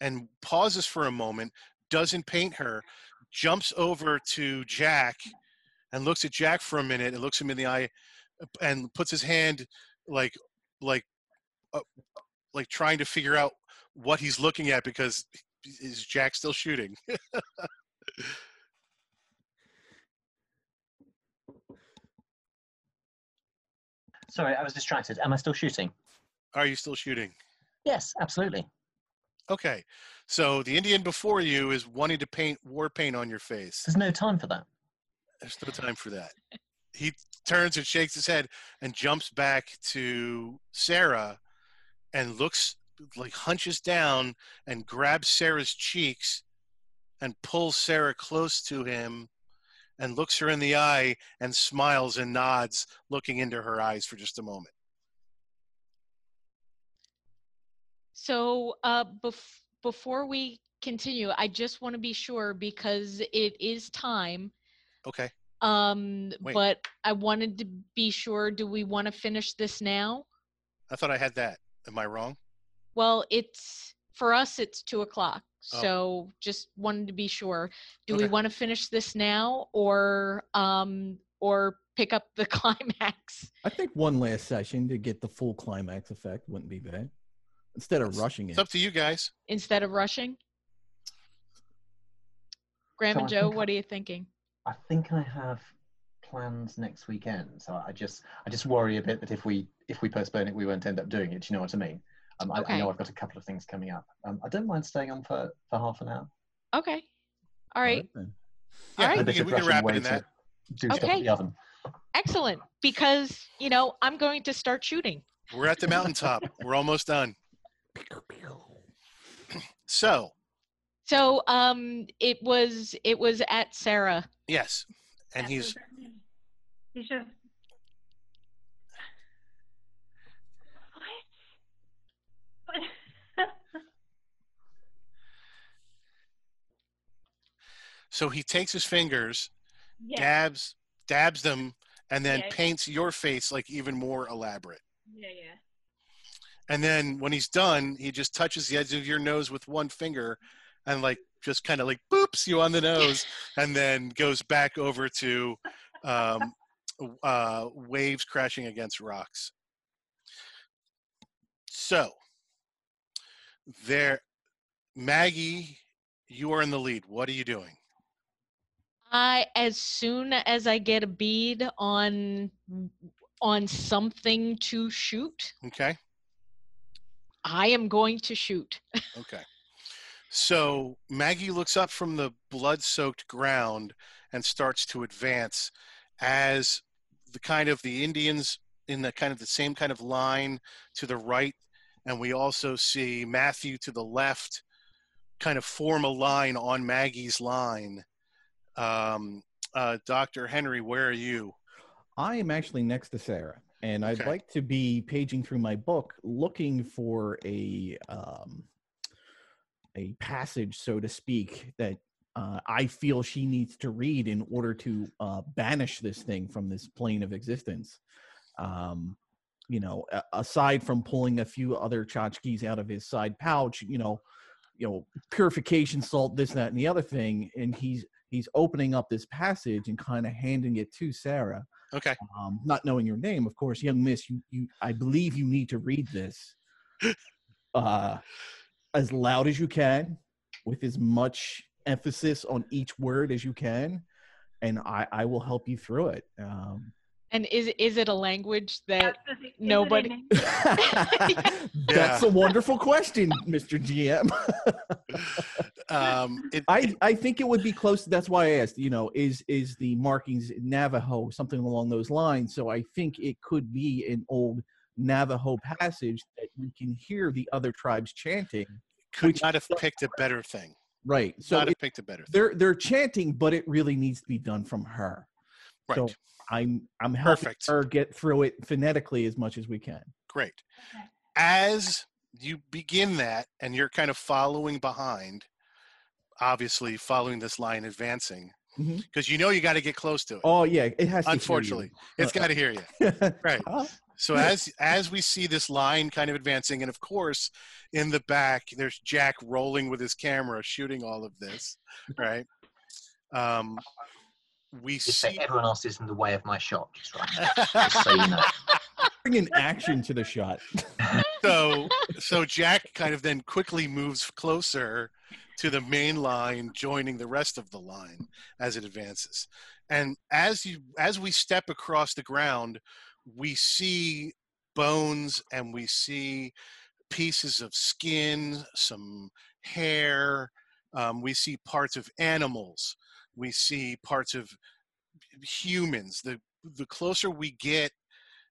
and pauses for a moment, doesn't paint her, jumps over to Jack and looks at Jack for a minute and looks him in the eye and puts his hand like like uh, like trying to figure out what he's looking at because is Jack still shooting? Sorry, I was distracted. Am I still shooting? Are you still shooting? Yes, absolutely. Okay. So the Indian before you is wanting to paint war paint on your face. There's no time for that. There's no time for that. He turns and shakes his head and jumps back to Sarah and looks like hunches down and grabs Sarah's cheeks and pulls Sarah close to him and looks her in the eye and smiles and nods, looking into her eyes for just a moment. So, uh, bef- before we continue, I just want to be sure because it is time. Okay. Um, Wait. but I wanted to be sure. Do we want to finish this now? I thought I had that. Am I wrong? Well, it's for us. It's two o'clock. Oh. So just wanted to be sure. Do we want to finish this now, or um, or pick up the climax? I think one last session to get the full climax effect wouldn't be bad. Instead of It's- rushing It's it. up to you guys. instead of rushing? Graham So and Joe, what are you thinking? I think I have plans next weekend, so I just I just worry a bit that if we if we postpone it, we won't end up doing it. Do you know what I mean? Um, I, I know I've got a couple of things coming up. Um, I don't mind staying on for, for half an hour. Okay. All right. then. Yeah, All right. we A bit can, we can wrap it in that. Do stuff Okay. in the oven. Excellent. Because, you know, I'm going to start shooting. We're at the mountaintop. We're almost done. So, So um it was it was at Sarah. Yes. And he's He's just. What? So he takes his fingers, yeah. dabs, dabs them, and then Yeah. paints your face like even more elaborate. Yeah, yeah. And then when he's done, he just touches the edge of your nose with one finger and like just kind of like boops you on the nose and then goes back over to um, uh, waves crashing against rocks. So there, Maggie, you are in the lead. What are you doing? I as soon as I get a bead on on something to shoot, Okay. I am going to shoot. Okay. So Maggie looks up from the blood soaked ground and starts to advance as the kind of the Indians in the kind of the same kind of line to the right, and we also see Matthew to the left, kind of form a line on Maggie's line. Um, uh, Dr. Henry, where are you? I am actually next to Sarah, and I'd Okay. like to be paging through my book, looking for a um, a passage, so to speak, that uh, I feel she needs to read in order to uh, banish this thing from this plane of existence. Um, you know, aside from pulling a few other tchotchkes out of his side pouch, you know, you know, purification salt, this, that, and the other thing, and he's he's opening up this passage and kind of handing it to Sarah Okay. um, not knowing your name, of course, young miss, you, you, I believe you need to read this uh, as loud as you can, with as much emphasis on each word as you can, and I, I will help you through it. Um, And is is it a language that Is it- is it nobody- in- That's a wonderful question, Mr. GM. Um, it, I, I think it would be close. That's why I asked. You know, is is the markings Navajo something along those lines? So I think it could be an old Navajo passage that you can hear the other tribes chanting. could which- not have picked a better thing. Right. So So not it, have picked a better thing. they're they're chanting, but it really needs to be done from her. Right. So I'm I'm helping Perfect. her get through it phonetically as much as we can. Great. As you begin that and you're kind of following behind, obviously following this line advancing, because you know you got to get close to it. Oh yeah, it has. to hear you. Unfortunately, it's Uh, got to hear you. Right. Huh? So as as we see this line kind of advancing, and of course, in the back there's Jack rolling with his camera, shooting all of this, right? Um, we Just say see. everyone else is in the way of my shot, just right. Just so you know. Bring an action to the shot. so so Jack kind of then quickly moves closer to the main line, joining the rest of the line as it advances. And as you as we step across the ground, we see bones and we see pieces of skin, some hair. Um, we see parts of animals. We see parts of humans. The the closer we get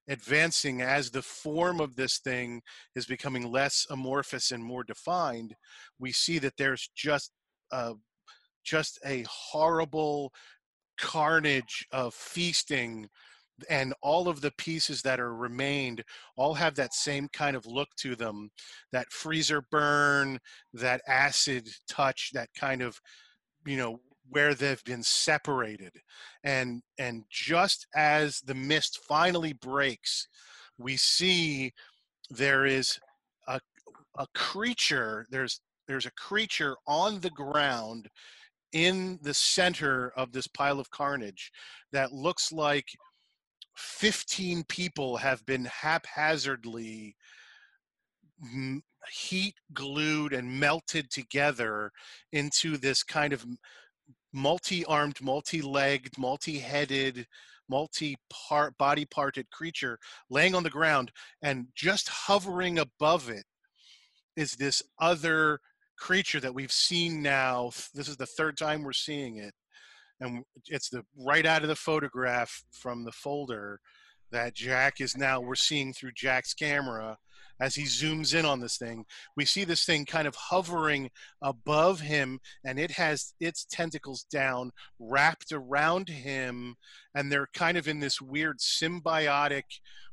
advancing as the form of this thing is becoming less amorphous and more defined, we see that there's just uh, just a horrible carnage of feasting and all of the pieces that are remained all have that same kind of look to them that freezer burn that acid touch that kind of you know where they've been separated. And and just as the mist finally breaks we see there is a a creature there's there's a creature on the ground in the center of this pile of carnage that looks like 15 people have been haphazardly heat glued and melted together into this kind of multi-armed multi-legged multi-headed multi-part body parted creature laying on the ground and just hovering above it is this other creature that we've seen now this is the third time we're seeing it and it's the right out of the photograph from the folder that Jack is now we're seeing through Jack's camera as he zooms in on this thing. We see this thing kind of hovering above him and it has its tentacles down wrapped around him and they're kind of in this weird symbiotic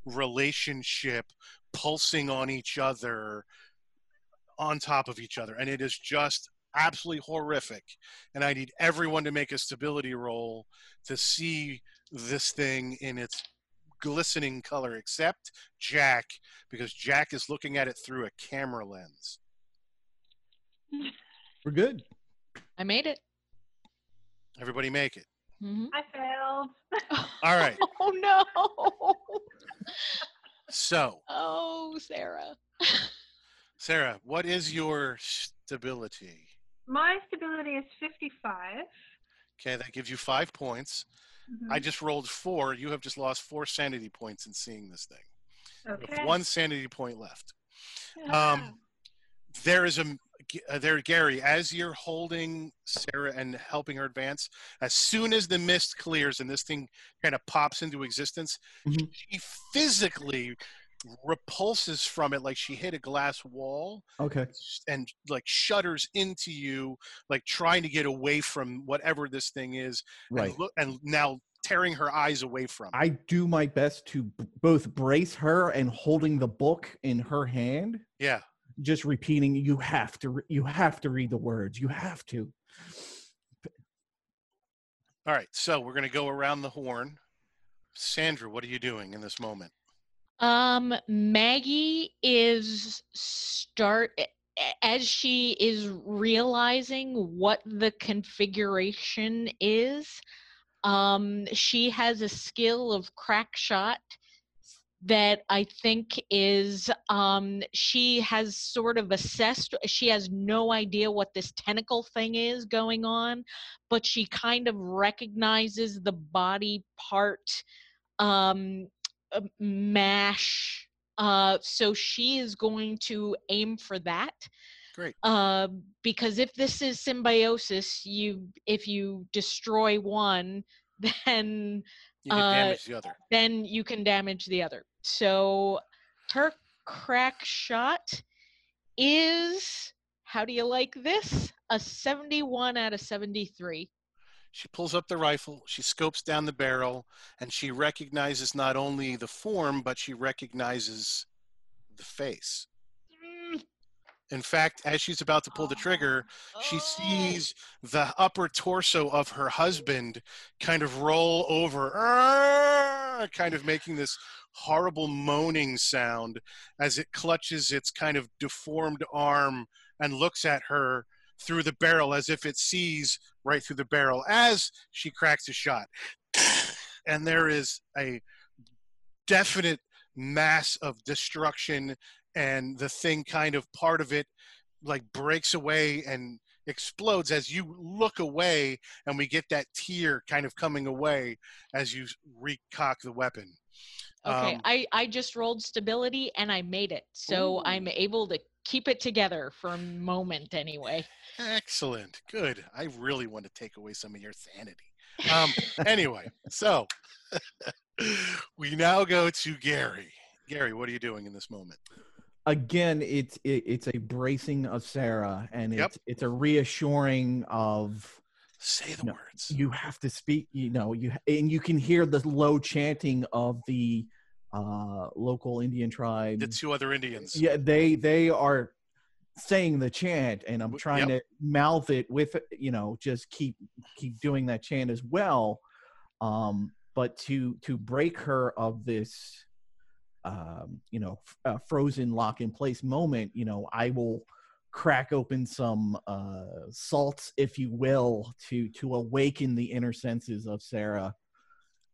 relationship pulsing on each other on top of each other and it is just absolutely horrific and i need everyone to make a stability roll to see this thing in its glistening color except jack because jack is looking at it through a camera lens We're good. I made it. everybody make it Mhm. I failed. all right Oh no. so Oh, Sarah. sarah what is your stability My stability is 55. okay that gives you five points Mhm. i just rolled four you have just lost four sanity points in seeing this thing You have okay. one sanity point left Ah, um, there is a uh, there, Gary, as you're holding Sarah and helping her advance, as soon as the mist clears and this thing kind of pops into existence, Mhm. she physically repulses from it like she hit a glass wall Okay. and like shudders into you, like trying to get away from whatever this thing is, Right. and, look, and now tearing her eyes away from. it. I do my best to b- both brace her and holding the book in her hand, yeah. just repeating, "You have to, re- you have to read the words. You have to." All right, so we're gonna go around the horn. Sandra, what are you doing in this moment? Um, Maggie is start as she is realizing what the configuration is. Um, she has a skill of crack shot that I think is um she has sort of assessed she has no idea what this tentacle thing is going on but she kind of recognizes the body part um uh, mash uh so she is going to aim for that Great. uh because if this is symbiosis you if you destroy one then You can Uh, damage the other. then you can damage the other. So her crack shot is how do you like this? A 71 out of 73. She pulls up the rifle, she scopes down the barrel, and she recognizes not only the form, but she recognizes the face. Mm. In fact, as she's about to pull the trigger, she Oh. sees the upper torso of her husband kind of roll over, kind of making this horrible moaning sound as it clutches its kind of deformed arm and looks at her through the barrel as if it sees right through the barrel as she cracks a shot. And there is a definite mass of destruction and the thing kind of part of it like breaks away and explodes as you look away and we get that tear kind of coming away as you recock the weapon Okay, Um, I I just rolled stability and I made it. So I'm able to keep it together for a moment anyway. excellent good i really want to take away some of your sanity um anyway so we now go to gary gary what are you doing in this moment Again, it's it, it's a bracing of Sarah, and Yep. it's it's a reassuring of say the No, words you have to speak you know you and you can hear the low chanting of the uh local indian tribe the two other indians. Yeah they they are saying the chant and i'm trying to mouth it with you know just keep keep doing that chant as well. Um but to to break her of this um you know f- uh, frozen lock in place moment you know i will crack open some uh salts if you will to to awaken the inner senses of sarah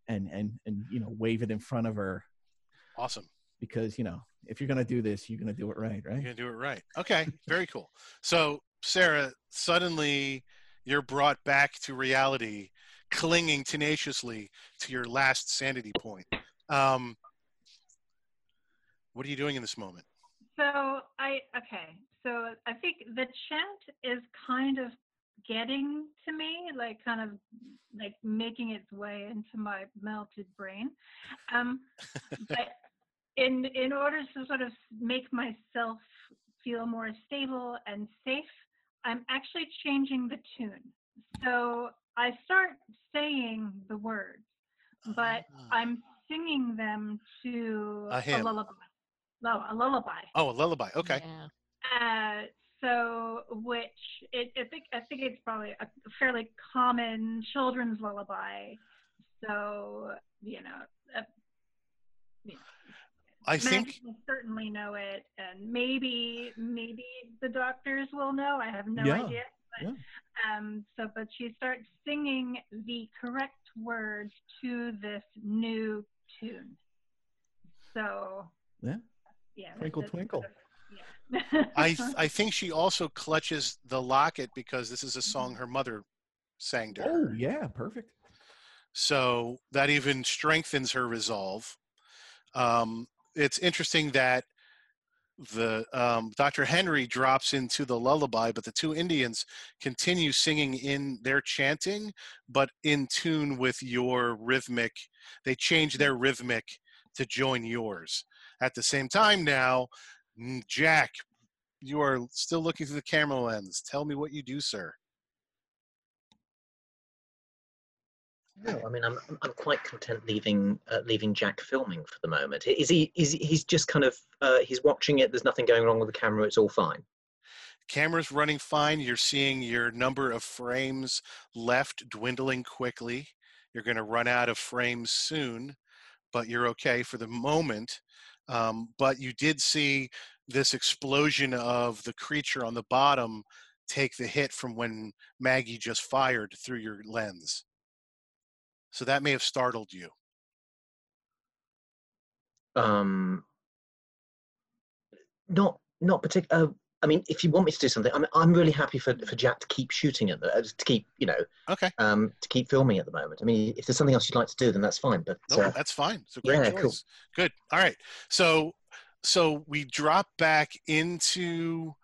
and and and you know wave it in front of her awesome because you know if you're gonna do this you're gonna do it right right? You're gonna do it right. Okay, very cool. So, Sarah, suddenly you're brought back to reality, clinging tenaciously to your last sanity point. Um, what are you doing in this moment? So I okay. So I think the chant is kind of getting to me, like kind of like making its way into my melted brain. Um, but in in order to sort of make myself feel more stable and safe, I'm actually changing the tune. So I start saying the words, but Ah. I'm singing them to A hymn. lullaby. No, a lullaby. Oh, a lullaby. Okay. Yeah. Uh, so, which it, I think I think it's probably a fairly common children's lullaby. So, you know, uh, you know, I think will certainly know it, and maybe maybe the doctors will know. I have no Yeah, idea. But, Um, so, but she starts singing the correct words to this new tune. So, Yeah. yeah. Twinkle, that's- twinkle. Yeah. I th- I think she also clutches the locket because this is a song her mother sang to her. oh yeah perfect So that even strengthens her resolve. Um, it's interesting that the um, Dr. Henry drops into the lullaby, but the two Indians continue singing in their chanting, but in tune with your rhythmic. They change their rhythmic to join yours. At the same time, now, Jack, you are still looking through the camera lens. Tell me what you do, sir. No, I mean I'm I'm- quite content leaving uh, leaving Jack filming for the moment. Is he is he- he's just kind of uh, he's watching it. There's nothing going wrong with the camera. It's all fine. Camera's running fine. You're seeing your number of frames left dwindling quickly. You're going to run out of frames soon, but you're okay for the moment. Um, but you did see this explosion of the creature on the bottom take the hit from when Maggie just fired through your lens. So that may have startled you. Um, not not particular. Uh, I mean, if you want me to do something, I'm I'm really happy for, for Jack to keep shooting at the uh, to keep you know Okay. um to keep filming at the moment. I mean, if there's something else you'd like to do, then that's fine. But No, uh, that's fine. It's a great yeah, choice. cool. Good. All right. So so we drop back into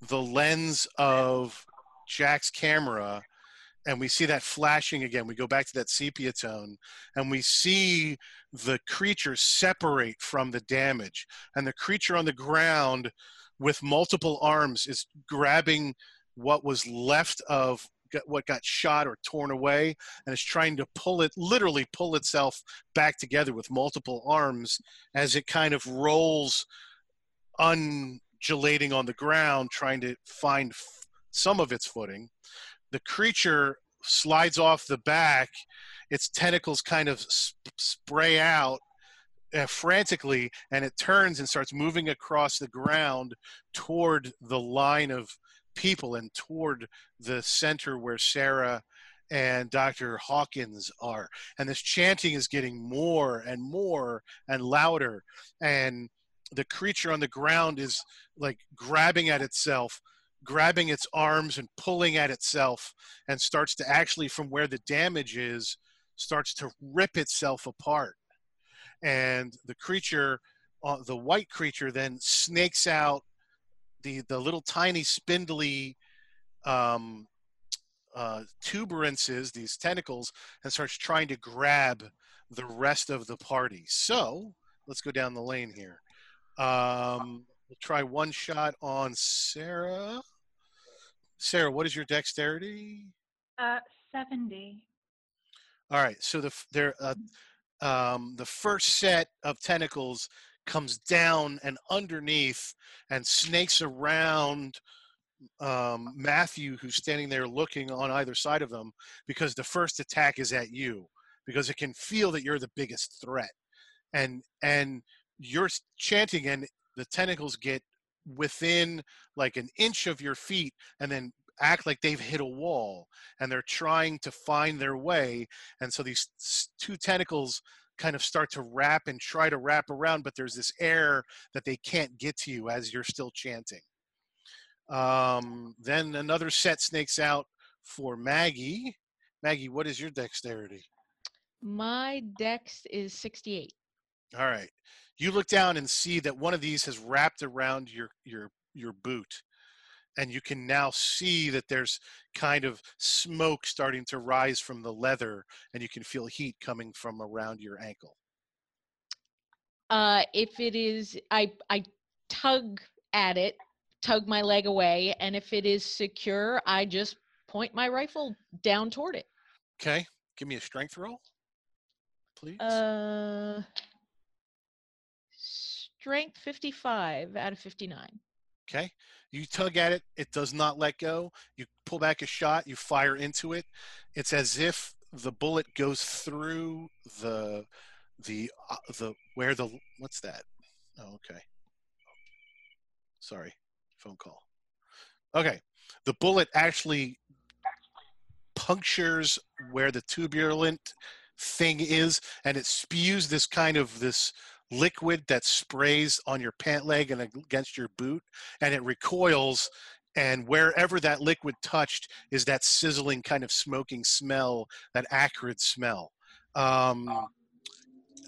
the lens of Jack's camera and we see that flashing again. We go back to that sepia tone and we see the creature separate from the damage. And the creature on the ground with multiple arms is grabbing what was left of what got shot or torn away and is trying to pull it literally pull itself back together with multiple arms as it kind of rolls undulating on the ground trying to find some of its footing the creature slides off the back its tentacles kind of sp- spray out uh, frantically and it turns and starts moving across the ground toward the line of people and toward the center where sarah and Dr. Hawkins are. And this chanting is getting more and more and louder. And the creature on the ground is like grabbing at itself, grabbing its arms and pulling at itself, and starts to actually, from where the damage is, starts to rip itself apart. And the creature, uh, the white creature, then snakes out the, the little tiny spindly um, uh, tuberances, these tentacles, and starts trying to grab the rest of the party. So let's go down the lane here. Um, try one shot on Sarah. Sarah, what is your dexterity? Uh, 70. All right, so the there uh, um, the first set of tentacles comes down and underneath and snakes around um, Matthew, who's standing there looking on either side of them, because the first attack is at you, because it can feel that you're the biggest threat, and and you're chanting, and the tentacles get within like an inch of your feet, and then act like they've hit a wall, and they're trying to find their way, and so these two tentacles kind of start to wrap and try to wrap around, but there's this air that they can't get to you as you're still chanting. Um, then another set snakes out for Maggie. Maggie, what is your dexterity? My dex is 68. All right. You look down and see that one of these has wrapped around your your your boot. And you can now see that there's kind of smoke starting to rise from the leather and you can feel heat coming from around your ankle. Uh, if it is, I I tug at it, tug my leg away, and if it is secure, I just point my rifle down toward it. Okay. Give me a strength roll, please. Uh, strength 55 out of 59. Okay. You tug at it, it does not let go. You pull back a shot, you fire into it. It's as if the bullet goes through the the uh, the where the what's that? Oh, okay. Sorry. Phone call. Okay. The bullet actually punctures where the turbulent thing is and it spews this kind of this liquid that sprays on your pant leg and against your boot and it recoils and wherever that liquid touched is that sizzling kind of smoking smell that acrid smell um,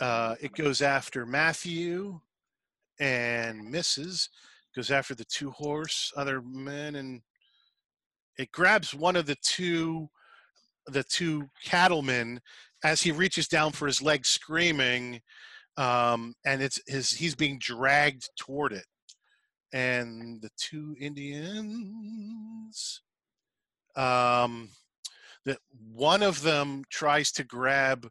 uh, it goes after matthew and misses. Goes after the two horse other men and it grabs one of the two the two cattlemen as he reaches down for his leg screaming um, and it's his he's being dragged toward it. And the two indians um, that one of them tries to grab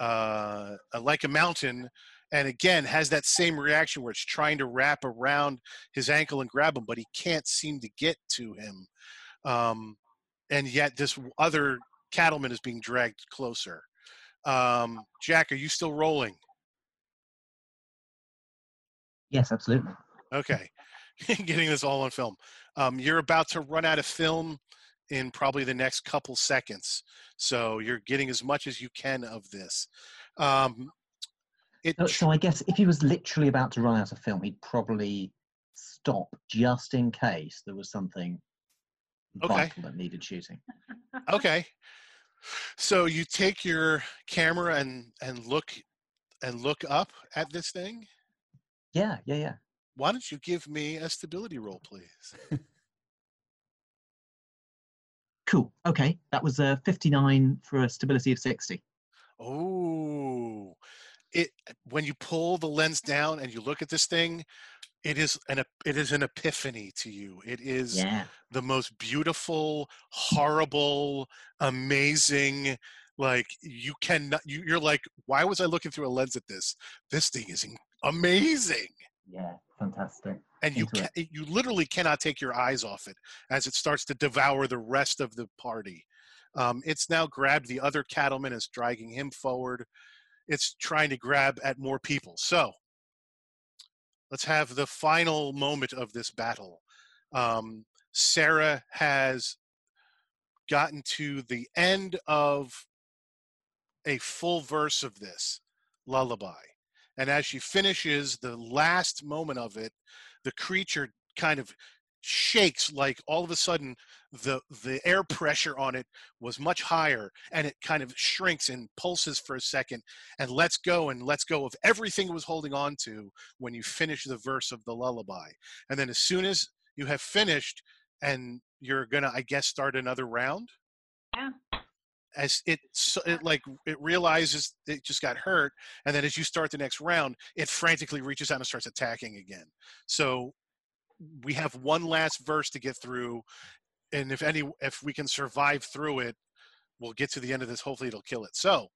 uh, like a mountain and again has that same reaction where it's trying to wrap around his ankle and grab him but he can't seem to get to him. Um, and yet this other cattleman is being dragged closer. Um, jack are you still rolling Yes, absolutely. okay getting this all on film um, you're about to run out of film in probably the next couple seconds so you're getting as much as you can of this um, it So, so I guess if he was literally about to run out of film, he'd probably stop just in case there was something Okay. vital that needed shooting. okay so you take your camera and and look and look up at this thing Yeah, yeah, yeah. why don't you give me a stability roll please Cool. Okay, that was a 59 for a stability of 60. oh it when you pull the lens down and you look at this thing it is an it is an epiphany to you it is Yeah. the most beautiful horrible amazing like you cannot you, you're like why was i looking through a lens at this this thing is amazing Yeah, fantastic. and you Into ca- you literally cannot take your eyes off it as it starts to devour the rest of the party. Um, it's now grabbed the other cattleman, is dragging him forward. It's trying to grab at more people. So let's have the final moment of this battle. Um, Sarah has gotten to the end of a full verse of this lullaby. And as she finishes the last moment of it, the creature kind of shakes like all of a sudden the the air pressure on it was much higher and it kind of shrinks and pulses for a second and lets go and lets go of everything it was holding on to when you finish the verse of the lullaby and then as soon as you have finished and you're gonna i guess start another round Yeah. As it, it like it realizes it just got hurt and then as you start the next round it frantically reaches out and starts attacking again. So we have one last verse to get through and if any if we can survive through it we'll get to the end of this. Hopefully it'll kill it. So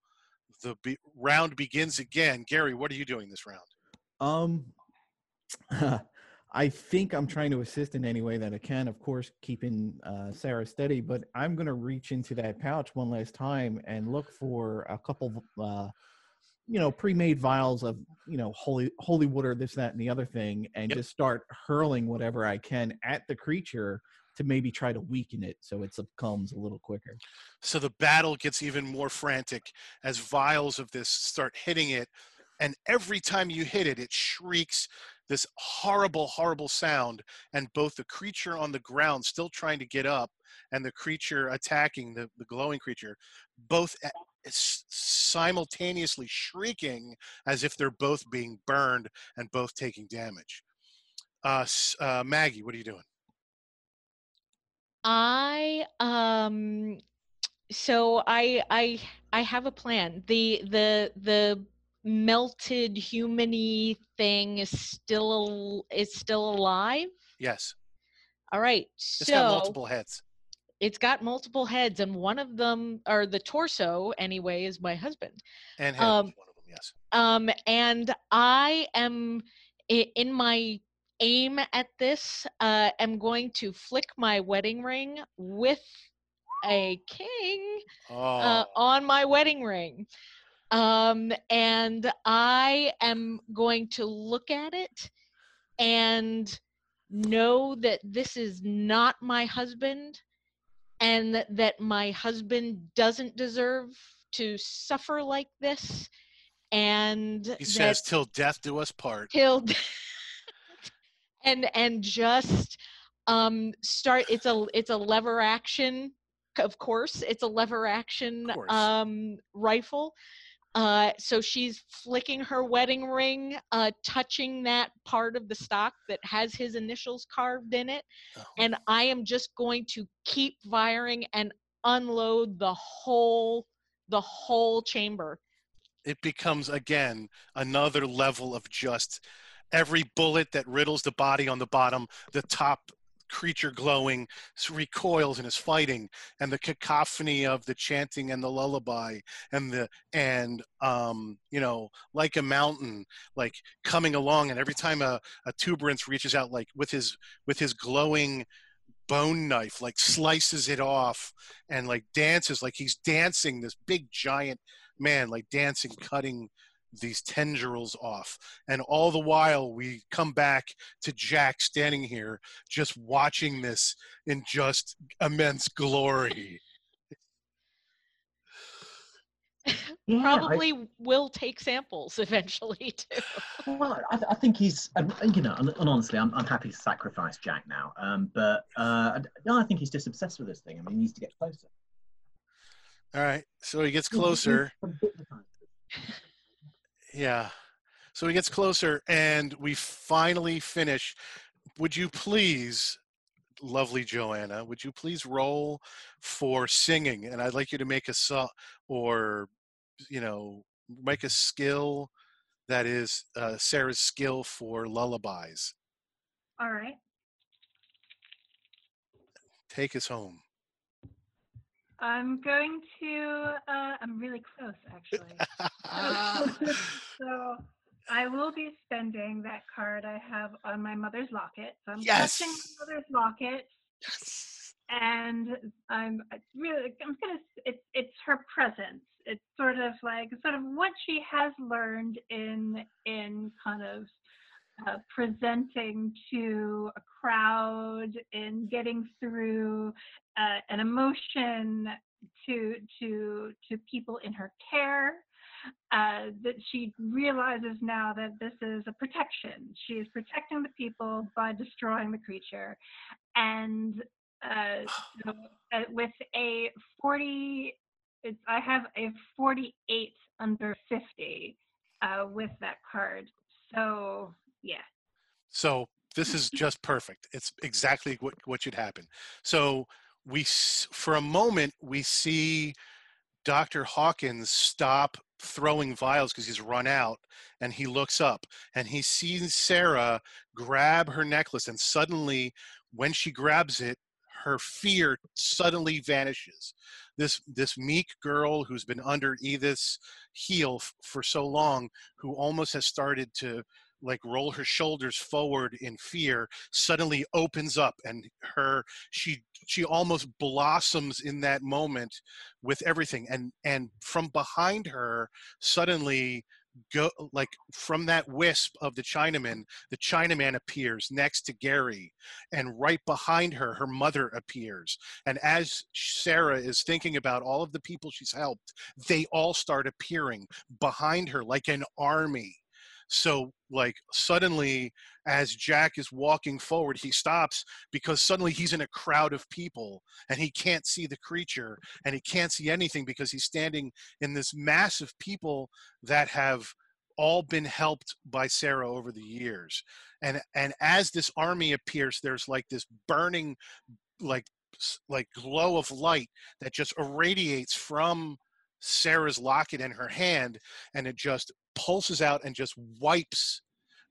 the be- round begins again. Gary what are you doing this round? Um, I think I'm trying to assist in any way that I can. Of course, keeping uh, Sarah steady, but I'm gonna reach into that pouch one last time and look for a couple, uh, you know, pre-made vials of you know holy holy water, this, that, and the other thing, and Yep. just start hurling whatever I can at the creature to maybe try to weaken it so it succumbs a little quicker. so the battle gets even more frantic as vials of this start hitting it and every time you hit it it shrieks this horrible horrible sound and both the creature on the ground still trying to get up and the creature attacking the, the glowing creature both simultaneously shrieking as if they're both being burned and both taking damage uh, uh, maggie what are you doing I um so I I I have a plan. The the the melted humany thing is still is still alive. yes All right. it's so got multiple heads it's got multiple heads and one of them or the torso anyway is my husband. and head Um, one of them yes Um and I am in my aim at this uh am going to flick my wedding ring with a king oh uh, on my wedding ring. Um, and I am going to look at it and know that this is not my husband and that, my husband doesn't deserve to suffer like this. And He says, "Till death do us part." till and and just um start it's a it's a lever action of course it's a lever action um rifle Uh, so she's flicking her wedding ring, uh, touching that part of the stock that has his initials carved in it. Oh. And I am just going to keep firing and unload the whole the whole chamber. it becomes again another level of just every bullet that riddles the body on the bottom, the top creature glowing recoils and is fighting, and the cacophony of the chanting and the lullaby and the and um you know like a mountain like coming along, and every time a, a tuberance reaches out like with his with his glowing bone knife like slices it off and like dances like he's dancing this big giant man like dancing cutting these tendrils off and all the while we come back to jack standing here just watching this in just immense glory Yeah, I- Probably will take samples eventually too. Well, I, I think he's, um, you know, and, and honestly, I'm, I'm happy to sacrifice Jack now. Um, but uh, no, I think he's just obsessed with this thing. I mean, he needs to get closer. all right so he gets closer Yeah. So he gets closer and we finally finish. Would you please, lovely Joanna, would you please roll for singing? And I'd like you to make a song or, you know, make a skill that is uh, Sarah's skill for lullabies. All right. Take us home. I'm going to. Uh, I'm really close, actually. Uh, so I will be spending that card I have on my mother's locket. So I'm touching Yes. my mother's locket, yes. and I'm I really. I'm gonna. It's it's her presence. It's sort of like sort of what she has learned in in kind of uh, presenting to a crowd and getting through uh, an emotion to to to people in her care uh, that she realizes now that this is a protection. She is protecting the people by destroying the creature. And uh, so, uh, with a 40 it's, i have a 48 under 50 uh, with that card. So yeah So this is just perfect. It's exactly what what should happen. So we, for a moment, we see Dr. Hawkins stop throwing vials because he's run out, and he looks up and he sees Sarah grab her necklace, and suddenly, when she grabs it, her fear suddenly vanishes. This this meek girl who's been under Edith's heel f- for so long, who almost has started to like roll her shoulders forward in fear suddenly opens up and her she she almost blossoms in that moment with everything and and from behind her suddenly go like from that wisp of the chinaman the chinaman appears next to gary and right behind her her mother appears and as sarah is thinking about all of the people she's helped they all start appearing behind her like an army. So like suddenly as jack is walking forward he stops because suddenly he's in a crowd of people and he can't see the creature and he can't see anything because he's standing in this mass of people that have all been helped by sarah over the years. And and as this army appears there's like this burning like like glow of light that just irradiates from sarah's locket in her hand and it just pulses out and just wipes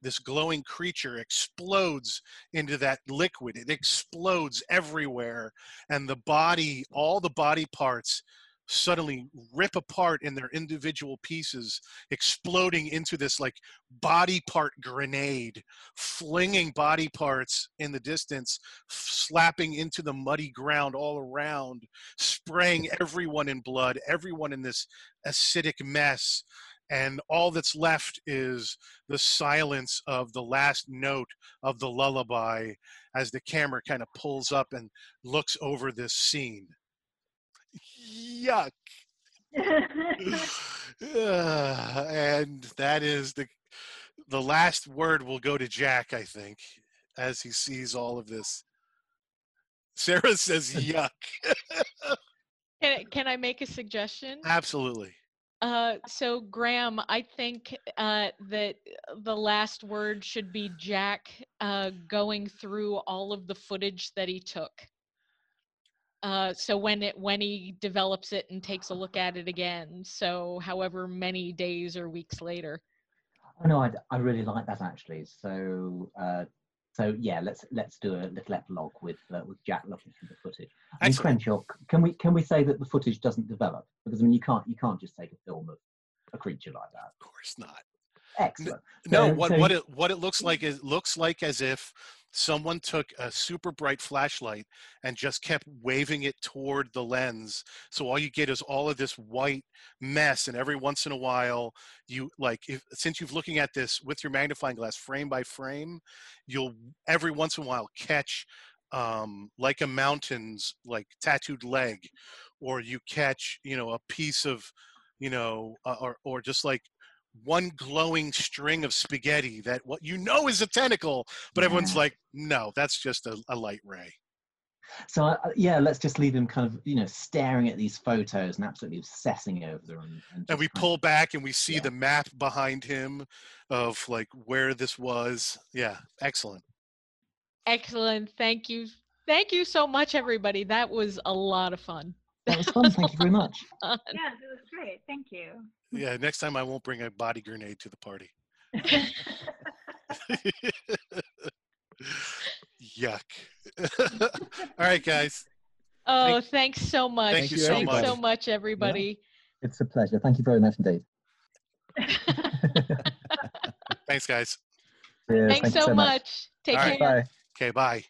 this glowing creature explodes into that liquid. It explodes everywhere and the body all the body parts suddenly rip apart in their individual pieces exploding into this like body part grenade flinging body parts in the distance slapping into the muddy ground all around spraying everyone in blood everyone in this acidic mess and all that's left is the silence of the last note of the lullaby as the camera kind of pulls up and looks over this scene. Yuck. And that is the the last word will go to Jack, I think, as he sees all of this. Sarah says yuck. Can, can I make a suggestion? Absolutely. Uh, so Graham, I think uh, that the last word should be Jack uh, going through all of the footage that he took. Uh, so when it when he develops it and takes a look at it again, so however many days or weeks later. Oh no, I, I really like that actually. So uh, so yeah, let's let's do a little epilogue with uh, with Jack looking through the footage. I mean, Excellent. Crenshaw, can we can we say that the footage doesn't develop because I mean you can't you can't just take a film of a creature like that. Of course not. Excellent. No, So- what so what it what it looks like is looks like as if someone took a super bright flashlight and just kept waving it toward the lens. So all you get is all of this white mess, and every once in a while, you like if since you're looking at this with your magnifying glass frame by frame, you'll every once in a while catch um like a mountain's like tattooed leg or you catch you know a piece of you know uh, or or just like one glowing string of spaghetti that what you know is a tentacle, but everyone's like, no, that's just a, a light ray. So uh, yeah, let's just leave him kind of you know staring at these photos and absolutely obsessing over them. And, And just we kind of- pull back and we see Yeah. the map behind him of like where this was. Yeah, excellent. Excellent. Thank you. Thank you so much, everybody. That was a lot of fun. That was fun. Thank you very much. Yes, it was great. Thank you. Yeah, next time I won't bring a body grenade to the party. Yuck. All right, guys. Oh, thanks so much. Thank you so Thanks so much. much, everybody. It's a pleasure. Thank you very much indeed. Thanks, guys. Cheers. Thanks Thank you so much. much. Take All care. right. Bye. Okay, bye.